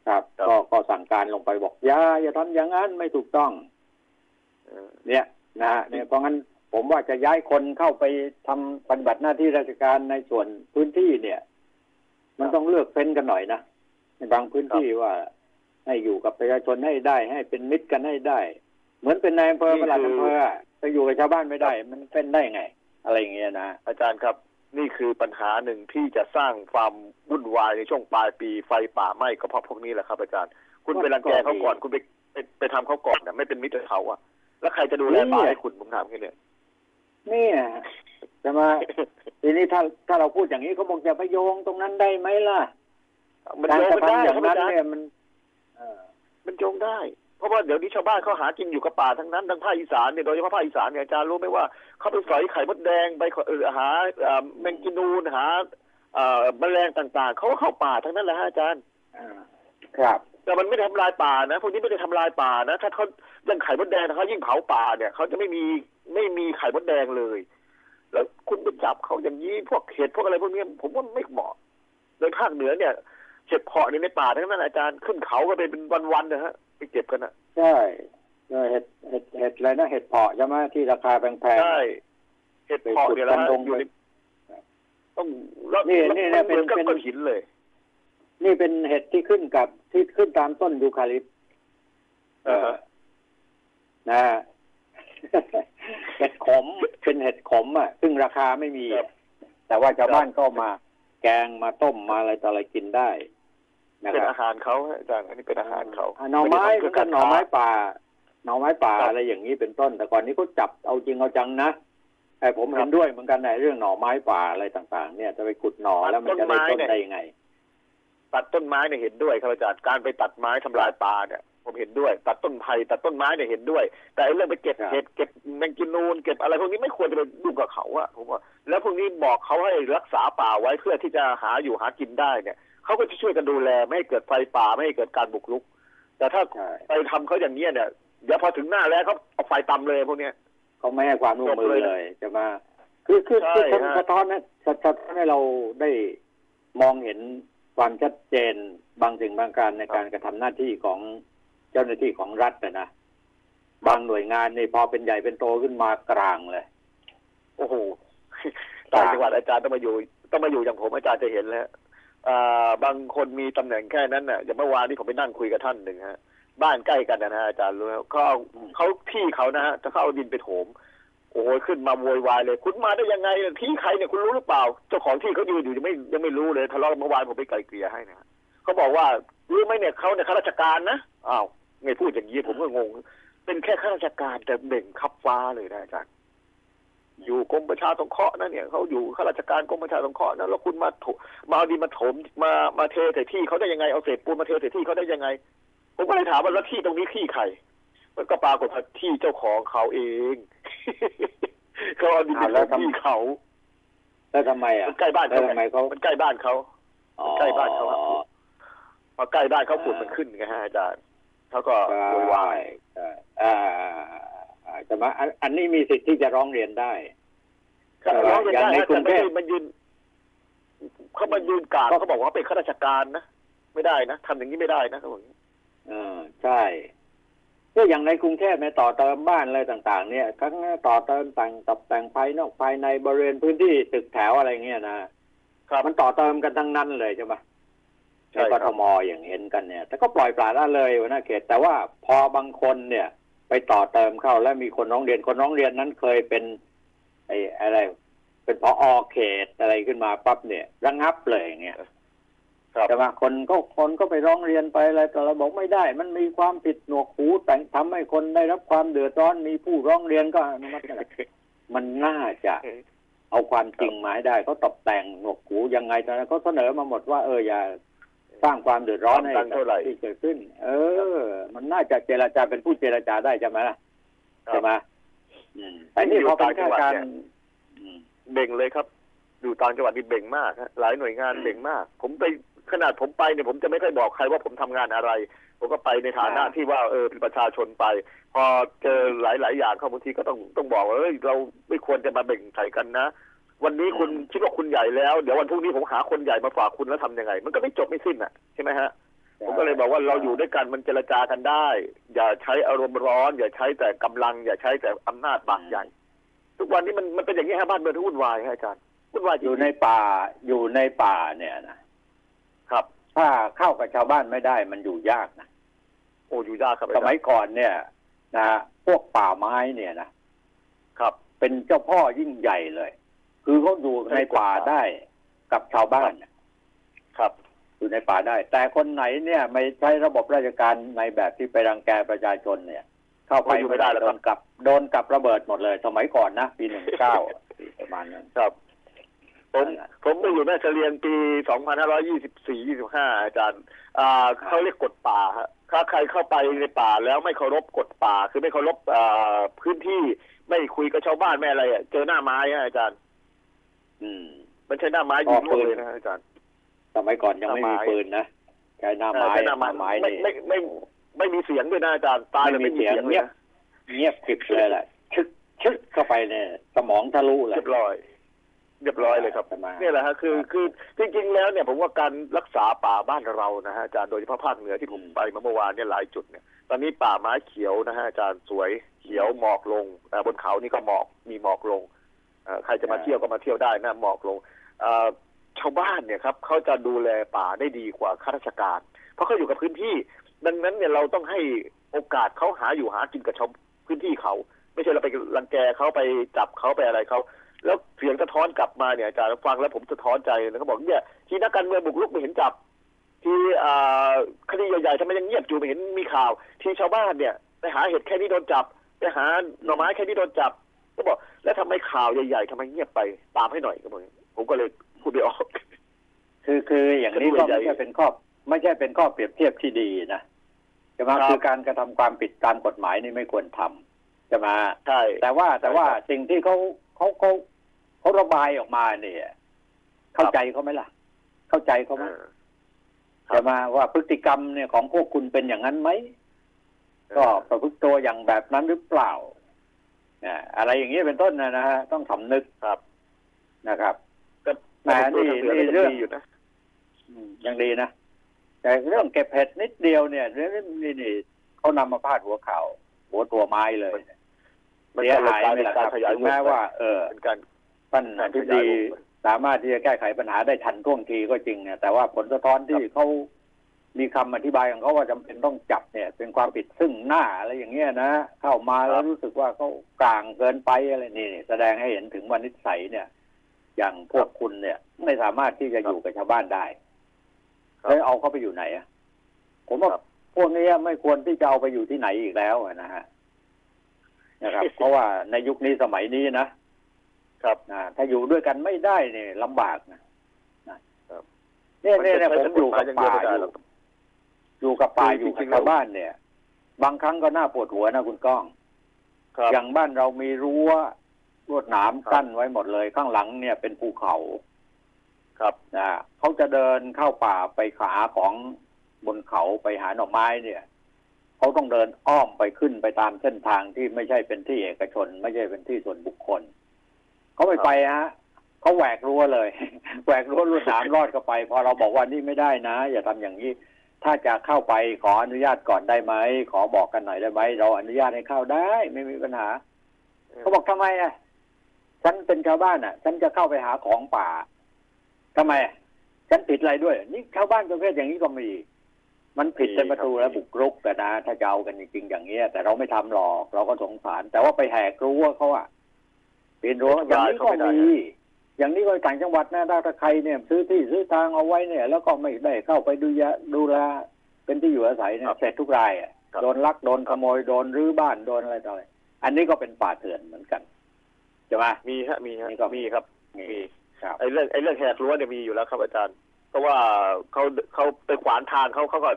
ครับ ก็ก็สั่งการลงไปบอกอย่าอย่าทำอย่างนั้นไม่ถูกต้องเออเนี่ยนะฮะเนี่ยเพราะงั้น ผมว่าจะย้ายคนเข้าไปทำปฏิบัติหน้าที่ราชการในส่วนพื้นที่เนี่ย มันต้องเลือกเฟ้นกันหน่อยนะในบางพื้นที่ว่าให้อยู่กับประชาชนให้ได้ ให้เป็นมิตรกันให้ได้ เหมือนเป็นนายอำเภอนี่ประหลัดคืออำเภออะไปอยู่กับชาวบ้านไม่ได้ มันเป็นได้ไง อะไรอย่างเงี้ยนะอาจารย์ครับ นี่คือปัญหาหนึ่งที่จะสร้างความวุ่นวายในช่วงปลายปีไฟป่าไหม้ก็เพราะพวกนี้แหละครับ อาจารย์ คุณไปรังแกเขาก่อนคุณไปไปไปทำเขาก่อนนะไม่เป็นมิตรกับเขาอะแล้วใครจะดูแลป่าให้คุณผมถามแค่เนี้ยเนี่ยจะมาทีนี้ถ้าถ้าเราพูดอย่างนี้เขาบอกจะไปโยงตรงนั้นได้ไหมล่ะมันการโยงกระกันได้ทำอย่าครังบนั้นอาจารย์เนี่ยมันเออมันโยงได้ เพราะว่าเดี๋ยวนี้ชาวบ้านเขาหากินอยู่กับป่าทั้งนั้นทั้งภาคอีสานเนี่ยโดยเฉพาะภาคอีสานเนี่ยอาจารย์รู้ไหมว่าเขาไปสอยไข่มดแดงไปขอเออหาเอ่อแมงกินูนหาเอ่อแมลงต่าง ๆเขาก็เข้าป่าทั้งนั้นแหละฮะอาจารย์อ่าครับ แต่มันไม่ได้ทำลายป่านะพวกนี้ไม่ได้ทำลายป่านะ ถ้าเขาเรื่องไข่มดแดงถ้าเขายิ่งเผาป่าเนี่ยเขาจะไม่มีไม่มีไข่มดแดงเลย แล้วคุณไปจับเขาอย่างนี้พวกเห็ดพวกอะไรพวกนี้ผมว่าไม่เหมาะโดยภาคเหนือเนี่ยเห็ดเพาะเนี่ยในป่าทั้งนั้นอาจารย์ขึ้นเขาก็ไปเป็นวันๆนะฮะไปเก็บกันนะใช่เออเห็ดเห็ดเห็ดอะไรนะเห็ดเพาะใช่ไหมที่ราคาแพงๆใช่เห็ดเพาะเนี่ยแหละฮะไปขุดกันลงอยู่ในต้องแล้วนี่แล้วนี่มัเนี่ยเหมือนกับเป็นก้อนหินเลย นี่เป็นเห็ดที่ขึ้นกับที่ขึ้นตามต้นยูคาลิปต์อ่าฮะนะฮะเห็ดขมเป็นเห็ดขมอะ ซึ่งราคาไม่มีครับแต่ว่าชาวบ้านก็มาแกงมาต้มมาอะไรต่ออะไรกินได้นะเป็นครับอาหารเขาฮะอาจารย์อันนี้เป็นอาหารเขาอ่าหน่อไม้ด้เหมือนทำกันหน่อไม้ป่าหน่อไม้ป่าครับอะไรอย่างนี้เป็นต้น แต่ก่อนนี้เขาจับเอาจริงเอาจังนะไอ้ผมครัเห็บนด้วยเหมือนกันในเรื่องหน่อไม้ป่าอะไรต่าง ๆ เนี่ยจะไปขุดหน่อแล้วมันจะได้ต้ต้นนไม้เนี่ยได้ยังไง ตัดต้นไม้เนี่ยเห็นด้วยครับอาจารย์การไปตัดไม้ทำลายป่าเนี่ยผมเห็นด้วย ตัดต้นไผ่ตัดต้นไม้เนี่ยเห็นด้วย แต่ไอ้เรื่องไปเก็บครับเห็ดเก็บแมงกินูนเก็บอะไรพวกนี้ไม่ควรจะไปยุ่งกับเขาอะผมว่า แล้วพวกนี้บอกเขาให้รักษาป่าไว้เพื่อที่จะหาอยู่หากินได้เนี่ยเขาก็จะช่วยกันดูแลไม่ให้เกิดไฟป่าไม่ให้เกิดการบุกรุก แต่ถ้าใช่ไปทำเขาอย่างเนี้ยเนี่ยเดี๋ยวพอถึงหน้าแล้วเขาเอาไฟตำเลยพวกเนี้ยเขาไม่ให้ความร่วมมือจบเลยเลยจะมา คือคือใช่คือฮะสะท้อนนะสะสะท้อนให้เราได้มองเห็น ความชัดเจนบางสิ่งบางการในการกระทำหน้าที่ของเจ้าหน้าที่ของรัฐนะนะบางหน่วยงานนี่พอเป็นใหญ่เป็นโตขึ้นมากลางเลยโอ้โหต่างจังหวัดอาจารย์ต้องมาอยู่ต้องมาอยู่อย่างผมอาจารย์จะเห็นแล้วอ่าบางคนมีตำแหน่งแค่นั้นน่ะอย่างเมื่อวานที่ผมไปนั่งคุยกับท่านหนึ่งฮะ บ้านใกล้กันนะฮะอาจารย์รู้ไหมเขาเอาเขาที่เขานะฮะจะเขาเอาดินไปโถม โอ้โหขึ้นมาโวยวายเลย คุณมาได้ยังไงที่ใครเนี่ยคุณรู้หรือเปล่า เจ้าของที่เขายืนอยู่ยังไม่ยังไม่รู้เลยทะเลาะเมื่อวานผมไปไกลเกลี่ยให้นะเขาบอกว่ารู้ไหมเนี่ยเขาเนี่ยข้าราชการนะอ้าวไงพูดอย่างนี้ผมก็งง เป็นแค่ข้าราชการแต่เบ่งคับฟ้าเลยนะอาจารย์อยู่กรมประชาสงเคราะห์นะเนี่ยเขาอยู่ข้าราชการกรมประชาสงเคราะห์นะแล้วคุณมาถมาเอาดินมาถมมามาเทใส่ที่เขาได้ยังไงเอาเศษปูนมาเทใส่ที่เขาได้ยังไง ผมก็เลยถามว่าแล้วที่ตรงนี้ที่ใคร มันก็ปรากฏว่าที่เจ้าของเขาเองเขาเอาดินไปอ้าวแล้วถมทำที่เขาแล้วทำไมอะมันใกล้บ้านแล้วเขาทำไมเขามันใกล้บ้านเขาอ๋อใกล้บ้านเขาอะพอใกล้บ้านเขาฝุ่นมันขึ้นไงฮะอาจารย์เขาก็โวยวายใช่อ่าอ่าแต่ว่าอันอันนี้มีสิทธิ์ที่จะร้องเรียนได้ก็ร้องเรียนอย่างได้ในนะกรุแต่งไม่เทพได้มันยืนเขามายืนกลางเขาบอกว่าเขาเป็นข้าราชการนะไม่ได้นะทำอย่างนี้ไม่ได้นะเขาบอกอย่างนี้ เออใช่ก็อย่างในกรุงเทพเนี่ยต่อเติมบ้านอะไรต่าง ๆ เนี่ยทั้งต่อเติมแต่งตกแต่งภายนอกภายในบริเวณพื้นที่ตึกแถวอะไรเงี้ยนะครับมันต่อเติมกันทั้งนั้นเลยใช่ไหมใช่ในคกรับทมอย่างเห็นกันเนี่ย แต่ก็ปล่อยปละละเลยหัวหน้าเขตแต่ว่าพอบางคนเนี่ย ไปต่อเติมเข้าแล้วมีคนร้องเรียนคนร้องเรียนนั้นเคยเป็นไอ้อะไร เป็นพออเขตอะไรขึ้นมาปั๊บเนี่ย ระงับเลยอย่างเงี้ย ครับใช่ไหมคนก็คนก็ไปร้องเรียนไปอะไรแต่เราบอกไม่ได้ มันมีความผิดหนวกหูแต่งทำให้คนได้รับความเดือดร้อนมีผู้ร้องเรียนก็อนุมัติไม่ได้มันน่าจะเอาความจริงมาให้ได้เขาตกแต่งหนวกหูยังไงตอนนั้นเขาเสนอมาหมดว่าเอออย่าสร้างความเดือดร้อนให้ความดังเท่าไหร่ที่เกิดขึ้น เออ มันน่าจะเจรจาเป็นผู้เจรจาได้ใช่ไหมล่ะใช่ไหมอืมแต่นี่พอเป็นข้าราชการอืมเบ่งเลยครับ อยู่ต่างจังหวัดนี่เบ่งมากฮะหลายหน่วยงานเบ่งมาก ผมไป ขนาดผมไปเนี่ยผมจะไม่ค่อยบอกใครว่าผมทำงานอะไร ผมก็ไปในฐานะอ่าที่ว่าเออเป็นประชาชนไป พอเจอหลาย ๆ อย่างเข้าบางทีก็ต้องต้องบอกว่าเอ้ยเราไม่ควรจะมาเบ่งใส่กันนะ วันนี้คุณคิดว่าคุณใหญ่แล้ว เดี๋ยววันพรุ่งนี้ผมหาคนใหญ่มาฝากคุณแล้วทำยังไง มันก็ไม่จบไม่สิ้นอะใช่ไหมฮะผมก็เลยบอกว่าเราอยู่ด้วยกันมันเจรจากันได้ อย่าใช้อารมณ์ร้อน อย่าใช้แต่กำลัง อย่าใช้แต่อำนาจบากใหญ่ทุกวันนี้มันมันเป็นอย่างนี้ฮะบ้านเมืองที่วุ่นวายฮะอาจารย์วุ่นวายจอริยู่งในป่าอยู่ในป่าเนี่ยนะครับ ถ้าเข้ากับชาวบ้านไม่ได้ มันอยู่ยากนะโอ้อยู่ยากครับอาสจารย์มัยก่อนเนี่ย นะพวกป่าไม้เนี่ยนะครับ เป็นเจ้าพ่อยิ่งใหญ่เลย คือเขาอยู่ในป่าได้กับชาวบ้านน่ะครับอยู่ในป่าได้ แต่คนไหนเนี่ยไม่ใช้ระบบราชการในแบบที่ไปรังแกประชาชนเนี่ย เข้าไปก็อยู่ไม่ได้แล้วโดครับนกับโดนกับระเบิดหมดเลย สมัยก่อนนะปีหนึ่งเก้าประมาณนั้นครับ ผมนั่นแหละผมไปอยู่แม่เสลียงปี 2524 25 อาจารย์อ่าเขาเรียกกฎป่าฮะถ้าใครเข้าไปในป่าแล้วไม่เคารพกฎป่า คือไม่เคารพอ่าพื้นที่ไม่คุยกับชาวบ้านไม่อะไรอะเจอหน้าไม้ฮะอาจารย์ อืม มันใช่หน้าไม้ยิงลูกเลยนะฮะอาจารย์สมัยก่อนยังไม่หน้ามีไม้ปืนนะใช้หน้าไม้ใช่หน้าหไม้น้าไม้ไม่นี่ไม่ไม่ไม่มีเสียงด้วยนะอาจารย์ตายเลยไม่ไม่มีมีเสียงเสียงเลยเงียบนะเงียบกริบเลยแหละชึกชึกเข้าไปเนี่ย สมองทะลุเลยเรียบร้อย เรียบร้อยเลยครับประมาณนี่แหละฮะคือคือจริงๆแล้วเนี่ยผมว่าการรักษาป่าบ้านเรานะฮะอาจารย์โดยเฉพาะภาคเหนือที่ผมไปมาเมื่อวานเนี่ยหลายจุดเนี่ยตอนนี้ป่าไม้เขียวนะฮะอาจารย์สวยเขียวหมอกลงอ่าบนเขานี่ก็หมอกมีหมอกลงเอ่อใครจะมาเที่ยวก็มาเที่ยวได้นะหมอกลงเอ่อชาวบ้านเนี่ยครับเขาจะดูแลป่าได้ดีกว่าข้าราชการ เพราะเขาอยู่กับพื้นที่ ดังนั้นเนี่ยเราต้องให้โอกาสเขาหาอยู่หากินกับชาวพื้นที่เขา ไม่ใช่เราไปรังแกเขาไปจับเขาไปอะไรเขา แล้วเสียงสะท้อนกลับมาเนี่ยอาจารย์ฟังแล้วผมสะท้อนใจเลยเขาบอกเนี่ยที่นักการเมืองบุกรุกไม่เห็นจับ ที่อ่าคดีใหญ่ๆทำไมยังเงียบอยู่ไม่เห็นมีข่าว ที่ชาวบ้านเนี่ยไปหาเห็ดแค่นี้โดนจับไปหาหน่อไม้แค่นี้โดนจับ ก็บอก แล้วทำไมข่าวใหญ่ๆทำไมเงียบไปตามให้หน่อยก็บอกผมก็เลยพูดไม่ออก คือคืออย่างนี้ก็คดีใหญ่ไม่ใช่เป็นข้อไม่ใช่เป็นข้อเปรียบเทียบที่ดีนะใช่ไหมครับคือการกระทำความผิดตามกฎหมายนี่ไม่ควรทำใช่ไหมใช่แต่ว่าแต่ว่าใช่ครับสิ่งที่เขาเขาเขา เขาระบายออกมาเนี่ย เข้าใจเขาไหมล่ะ เข้าใจเขาไหมเออครับใช่ไหมว่าพฤติกรรมเนี่ยของพวกคุณเป็นอย่างนั้นไหมก็ประพฤติตัวอย่างแบบนั้นหรือเปล่าเนี่ยอะไรอย่างนี้ยเป็นต้นนะนะฮะต้องสำนึกครับนะครับก็แหมผมดูทางเหนือนี่ก็เรื่ยัองงดีอยู่นะอืมยังดีนะแต่เรื่องเก็บเห็ดนิดเดียวเนี่ยเรื่องนี่นี่เขานำมาพาดหัวข่าวหัวตัวไม้เลยมันเสียก็เลยหายกลายไปเป็นแล้วคการรับขยายถึงแม้วงไปว่า เออเป็นการ ท่านการอธิบขยายดีวงไปสามารถที่จะแก้ไขปัญหาได้ทันท่วงทีก็จริงนะแต่ว่าผลสะท้อนที่เขามีคำอธิบายของเขาว่าจำเป็นต้องจับเนี่ย เป็นความผิดซึ่งหน้าอะไรอย่างเงี้ยนะ เข้ามาแล้วรู้สึกว่าเขากลางเกินไปอะไรนี่นี่แสดงให้เห็นถึงวันนิสัยเนี่ย อย่างพวกคุณเนี่ย ไม่สามารถที่จะอยู่กับชาวบ้านได้แล้วเอาเขาไปอยู่ไหนอะผมว่าพวกนี้ไม่ควรที่จะเอาไปอยู่ที่ไหนอีกแล้วอะนะฮะนะครับ เพราะว่าในยุคนี้สมัยนี้นะ ครับอ่าถ้าอยู่ด้วยกันไม่ได้เนี่ยลำบากนะนะเนี่ยเนี่ยเนี่ยผมอยู่กับป่าอยู่อยู่กับป่าอยู่กับชาวบ้านเนี่ย บางครั้งก็น่าปวดหัวนะคุณก้องอย่างบ้านเรามีรั้วลวดหนามกั้นไว้หมดเลย ข้างหลังเนี่ยเป็นภูเขา ครับนะเขาจะเดินเข้าป่าไปขาของบนเขาไปหาหน่อไม้เนี่ยเขาต้องเดินอ้อมไปขึ้นไปตามเส้นทางที่ไม่ใช่เป็นที่เอกชน ไม่ใช่เป็นที่ส่วนบุคคล เขาไม่ไปฮะเขาแหวกรั้วเลยแหวกรั้วลวดหนามรอดเข้าไป พอเราบอกว่านี่ไม่ได้นะ อย่าทำอย่างนี้ถ้าจะเข้าไปขออนุญาตก่อนได้ไหมขอบอกกันหน่อยได้ไหมเราอนุญาตให้เข้าได้ ไม่มีปัญหาเขาบอกทำไมอะฉันเป็นชาวบ้านอะ ฉันจะเข้าไปหาของป่าทำไม ฉันผิดอะไรด้วย นี่ชาวบ้านประเภทอย่างนี้ก็มี มันผิดเป็นประตูแล้วบุกรุกกันนะ ถ้าจะเอากันจริงๆอย่างเงี้ยแต่เราไม่ทำหรอกเราก็สงสาร แต่ว่าไปแหกรั้วเขาอะ ปีนรั้วอย่างนี้ก็มีอย่างนี้ก็ต่างจังหวัดนะถ้าใครเนี่ย ซื้อที่ซื้อทางเอาไว้เนี่ย แล้วก็ไม่ได้เข้าไปดูแลดูแลเป็นที่อยู่อาศัยเนี่ยเสร็จทุกรายอะโดนลักโดนขโมยโดนรื้อบ้านโดนอะไรต่ออะไรอันนี้ก็เป็นป่าเถื่อนเหมือนกันใช่ไหมมีฮะมีฮะนี่ก็มีครับมีมีครับไอ้เรื่องไอ้เรื่องแหกรั้วเนี่ยมีอยู่แล้วครับอาจารย์ เพราะว่าเขาเขาไปขวางทางเขาเขาก็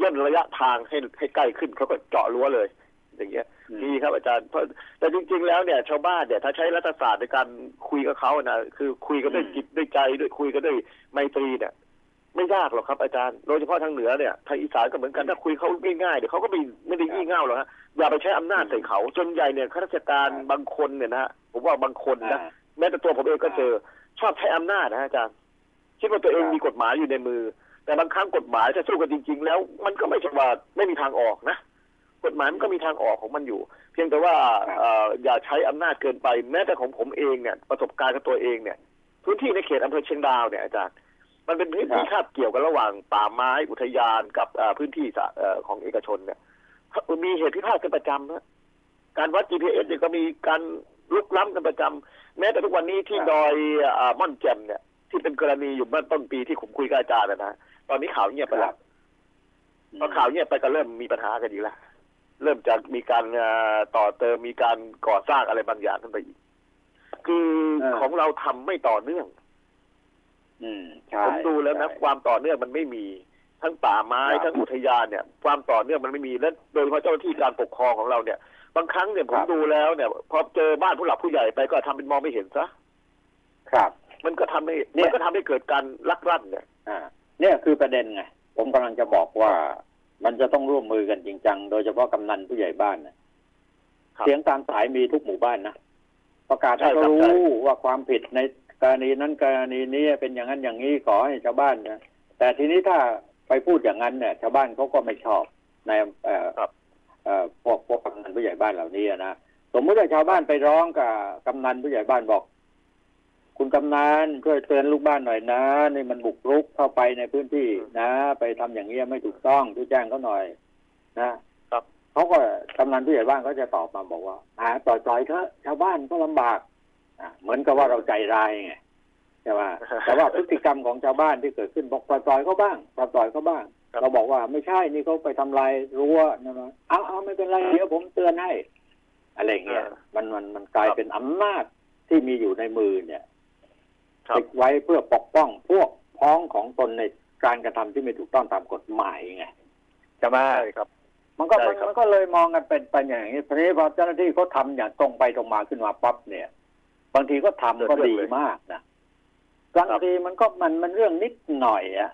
ย่นระยะทางให้ให้ใกล้ขึ้นเขาก็เจาะรั้วเลย อย่างเงี้ย มีครับอาจารย์เพราะแต่จริง ๆ แล้วเนี่ยชาวบ้านเนี่ยถ้าใช้รัฐศาสตร์ในการคุยกับเขานะคือคุยกันด้วยจิตด้วยใจด้วยคุยกันด้วยไมตรีเนี่ยไม่ยากหรอกครับอาจารย์โดยเฉพาะทางเหนือเนี่ยทางอีสานก็เหมือนกันถ้าคุยเขาง่ายๆเดี๋ยวเขาก็ไม่ไม่ได้ยี่เง่าหรอกฮะอย่าไปใช้อำนาจใส่เขาจนใหญ่เนี่ยข้าราชการบางคนเนี่ยนะฮะผมว่าบางคนนะแม้แต่ตัวผมเองก็เจอชอบใช้อำนาจนะฮะอาจารย์คิดว่าตัวเองมีกฎหมายอยู่ในมือ แต่บางครั้งกฎหมายถ้าสู้กันจริง ๆ แล้ว มันก็ไม่ใช่ว่าไม่มีทางออกนะ กฎหมายมันก็มีทางออกของมันอยู่ เพียงแต่ว่าเอ่ออย่าใช้อำนาจเกินไป แม้แต่ของผมเองเนี่ยประสบการณ์กับตัวเองเนี่ย พื้นที่ในเขตอำเภอเชียงดาวเนี่ยอาจารย์มันเป็นพื้นที่คาบเกี่ยวกันระหว่างป่าไม้อุทยานกับเอ่อพื้นที่สาเอ่อของเอกชนเนี่ยมีเหตุพิพาทกันประจำนะการวัด GPS เนี่ยก็มีการลุกล้ำกันประจำแม้แต่ทุกวันนี้ที่ดอยอ่าม่อนแจ่มเนี่ย ที่เป็นกรณีอยู่เมื่อต้นปีที่ผมคุยกับอาจารย์นะนะตอนนี้ข่าวเงียบไปแล้วพอข่าวเงียบไปก็เริ่มมีปัญหากันอีกแล้ว เริ่มจากมีการเอ่อต่อเติมมีการก่อสร้างอะไรบางอย่างขึ้นไปอีก คือของเราทำไม่ต่อเนื่องอืมใช่ผมดูแล้วนะความต่อเนื่องมันไม่มีทั้งป่าไม้ทั้งอุทยานเนี่ย ความต่อเนื่องมันไม่มีและโดยเฉพาะเจ้าหน้าที่การปกครองของเราเนี่ย บางครั้งเนี่ยผมดูแล้วเนี่ย พอเจอบ้านผู้หลักผู้ใหญ่ไปก็ทำเป็นมองไม่เห็นซะครับ มันก็ทำให้เนี่ยมันก็ทำให้เกิดการลักลั่นเนี่ย อ่า เนี่ยคือประเด็นไงผมกำลังจะบอกว่า มันจะต้องร่วมมือกันจริงจัง โดยเฉพาะกำนันผู้ใหญ่บ้านนะเสียงตามสายมีทุกหมู่บ้านนะประกาศให้ใช่ครัเขาบรู้ว่าความผิดในกรณีนั้นกรณีนี้เป็นอย่างนั้นอย่างนี้ขอให้ชาวบ้านนะแต่ทีนี้ถ้าไปพูดอย่างนั้นเนี่ย ชาวบ้านเขาก็ไม่ชอบในเอ่อเอ่อพวกพวกกำนันผู้ใหญ่บ้านเหล่านี้นะสมมติว่าชาวบ้านไปร้องกับกำนันผู้ใหญ่บ้านบอก คุณกำนันช่วยเตือนลูกบ้านหน่อยนะนี่มันบุกรุกเข้าไปในพื้นที่นะ ไปทำอย่างนี้ยไม่ถูกต้องช่วยแจ้งเขาหน่อย นะครับเขาก็กำนันผู้ใหญ่บ้านเขาจะตอบมาบอกว่าหาปล่อยๆเถอะชาวบ้านก็ลำบากอะเหมือนกับว่าเราใจร้ายไงใช่ไหมแต่ว่าพฤติกรรมของชาวบ้านที่เกิดขึ้นบอกปล่อยๆเขาบ้างปล่อยๆเขาบ้าง เราบอกว่าไม่ใช่นี่เขาไปทำลายรั้วนะนะเอาเอาไม่เป็นไรเดี๋ยวผมเตือนให้อะไรเงี้ยมันมันมันกลายเป็นอำนาจที่มีอยู่ในมือเนี่ย ติดไว้เพื่อปกป้องพวกพ้องของตนในการกระทำที่ไม่ถูกต้องตามกฎหมายไงใช่ไหมใช่ครับ มันก็ใช่มันครับมันก็เลยมองกันเป็นไปอย่างนี้ทีนี้พอเจ้าหน้าที่เขาทำอย่างตรงไปตรงมาขึ้นมาปั๊บเนี่ย บางทีก็ทำก็ดีมากนะบางทีมันก็มันมันเรื่องนิดหน่อยอะ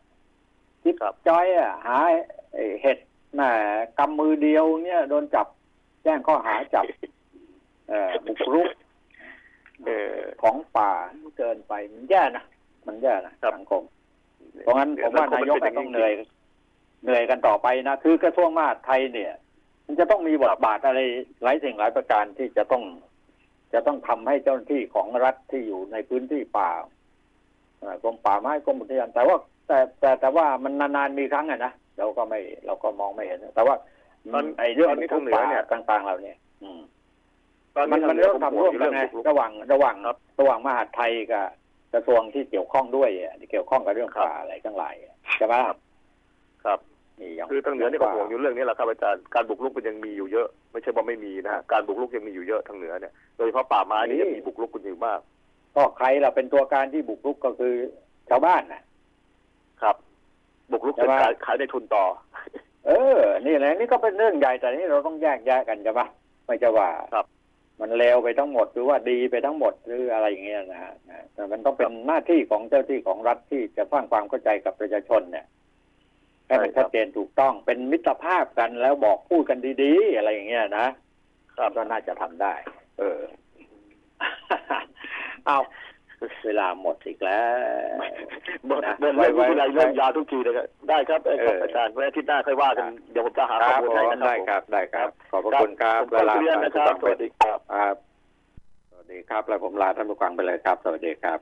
ทิปจอยอะหาไอ้เห็ดแหมกำมือเดียวเนี่ยโดนจับแจ้งข้อหาจับเอ่อบุกรุกเออ ของป่าเกินไปมันแย่นะมันแย่นะสังคม เพราะงั้นผมว่านายกต้องเหนื่อยเหนื่อยกันต่อไปนะคือกระทรวงมหาดไทยเนี่ย มันจะต้องมีบทบาทอะไรหลายสิ่งหลายประการที่จะต้อง จะต้องทำให้เจ้าหน้าที่ของรัฐที่อยู่ในพื้นที่ป่าเอ่อกรมป่าไม้กรมอุทยานแต่ว่าแต่แต่แต่ว่ามันนานๆมีครั้งอะนะเราก็ไม่เราก็มองไม่เห็น แต่ว่าตอนไอ้เรื่องตอนนี้ทางเหนือเนี่ยต่าง ๆ เราเนี่ย อืม ตอนมันนี้มันทางเหนืเรื่อองผมทำห่ร่ววงมอยู่กัเรื่นองไงบุกรุกระหว่างระหว่างระหว่างมหาดไทยกับกระทรวงที่เกี่ยวข้องด้วยอะที่เกี่ยวข้องกับเรื่องป่าอะไรทั้งหลายอะใช่ไหมครับนี่ยังคือทางเหนือนี่ก็ห่วงอยู่เรื่องนี้แหละครับอาจารย์การบุกรุกมันยังมีอยู่เยอะ ไม่ใช่ว่าไม่มีนะฮะการบุกรุกยังมีอยู่เยอะทางเหนือเนี่ยโดยเฉพาะป่าไม้นี่ยังมีบุกรุกกันอยู่มาก ก็ใครเราเป็นตัวการที่บุกรุกก็คือชาวบ้านน่ะครับ บุกรุกใช่เป็นไหมขายขายในทุนต่อ เออ นี่แหละนี่ก็เป็นเรื่องใหญ่แต่นี่เราต้องแยกแยะกันใช่ปะไม่ใช่ว่าครับ มันเลวไปทั้งหมดหรือว่าดีไปทั้งหมดหรืออะไรอย่างเงี้ยนะฮะนะแต่มันต้องเป็นหน้าที่ของเจ้าที่ของรัฐที่จะสร้างความเข้าใจกับประชาชนเนี่ยให้มันใช่ครับชัดเจนถูกต้องเป็นมิตรภาพกันแล้วบอกพูดกันดีๆ อะไรอย่างเงี้ยนะครับก็น่าจะทำได้ เออเอา เวลาหมดอีกแล้วเดินนะเดินเรื่องไว้วิทยาลัยไว้เรื่องยาทุกทีเลยครับได้ครับได้ครับเออออาจารย์ไว้อาทิตย์หน้าค่อยว่ากันเดี๋ยวผมจะหาคข้อรับมูลผให้มนะคได้รับครับได้ครับ ขอบพระคุณครับผมขอเรียนนะครับท่าผู้ฟังสวัสดีครับครับ สวัสดีครับแล้วผมลาท่านผู้ฟังไปเลยครับ สวัสดีครับ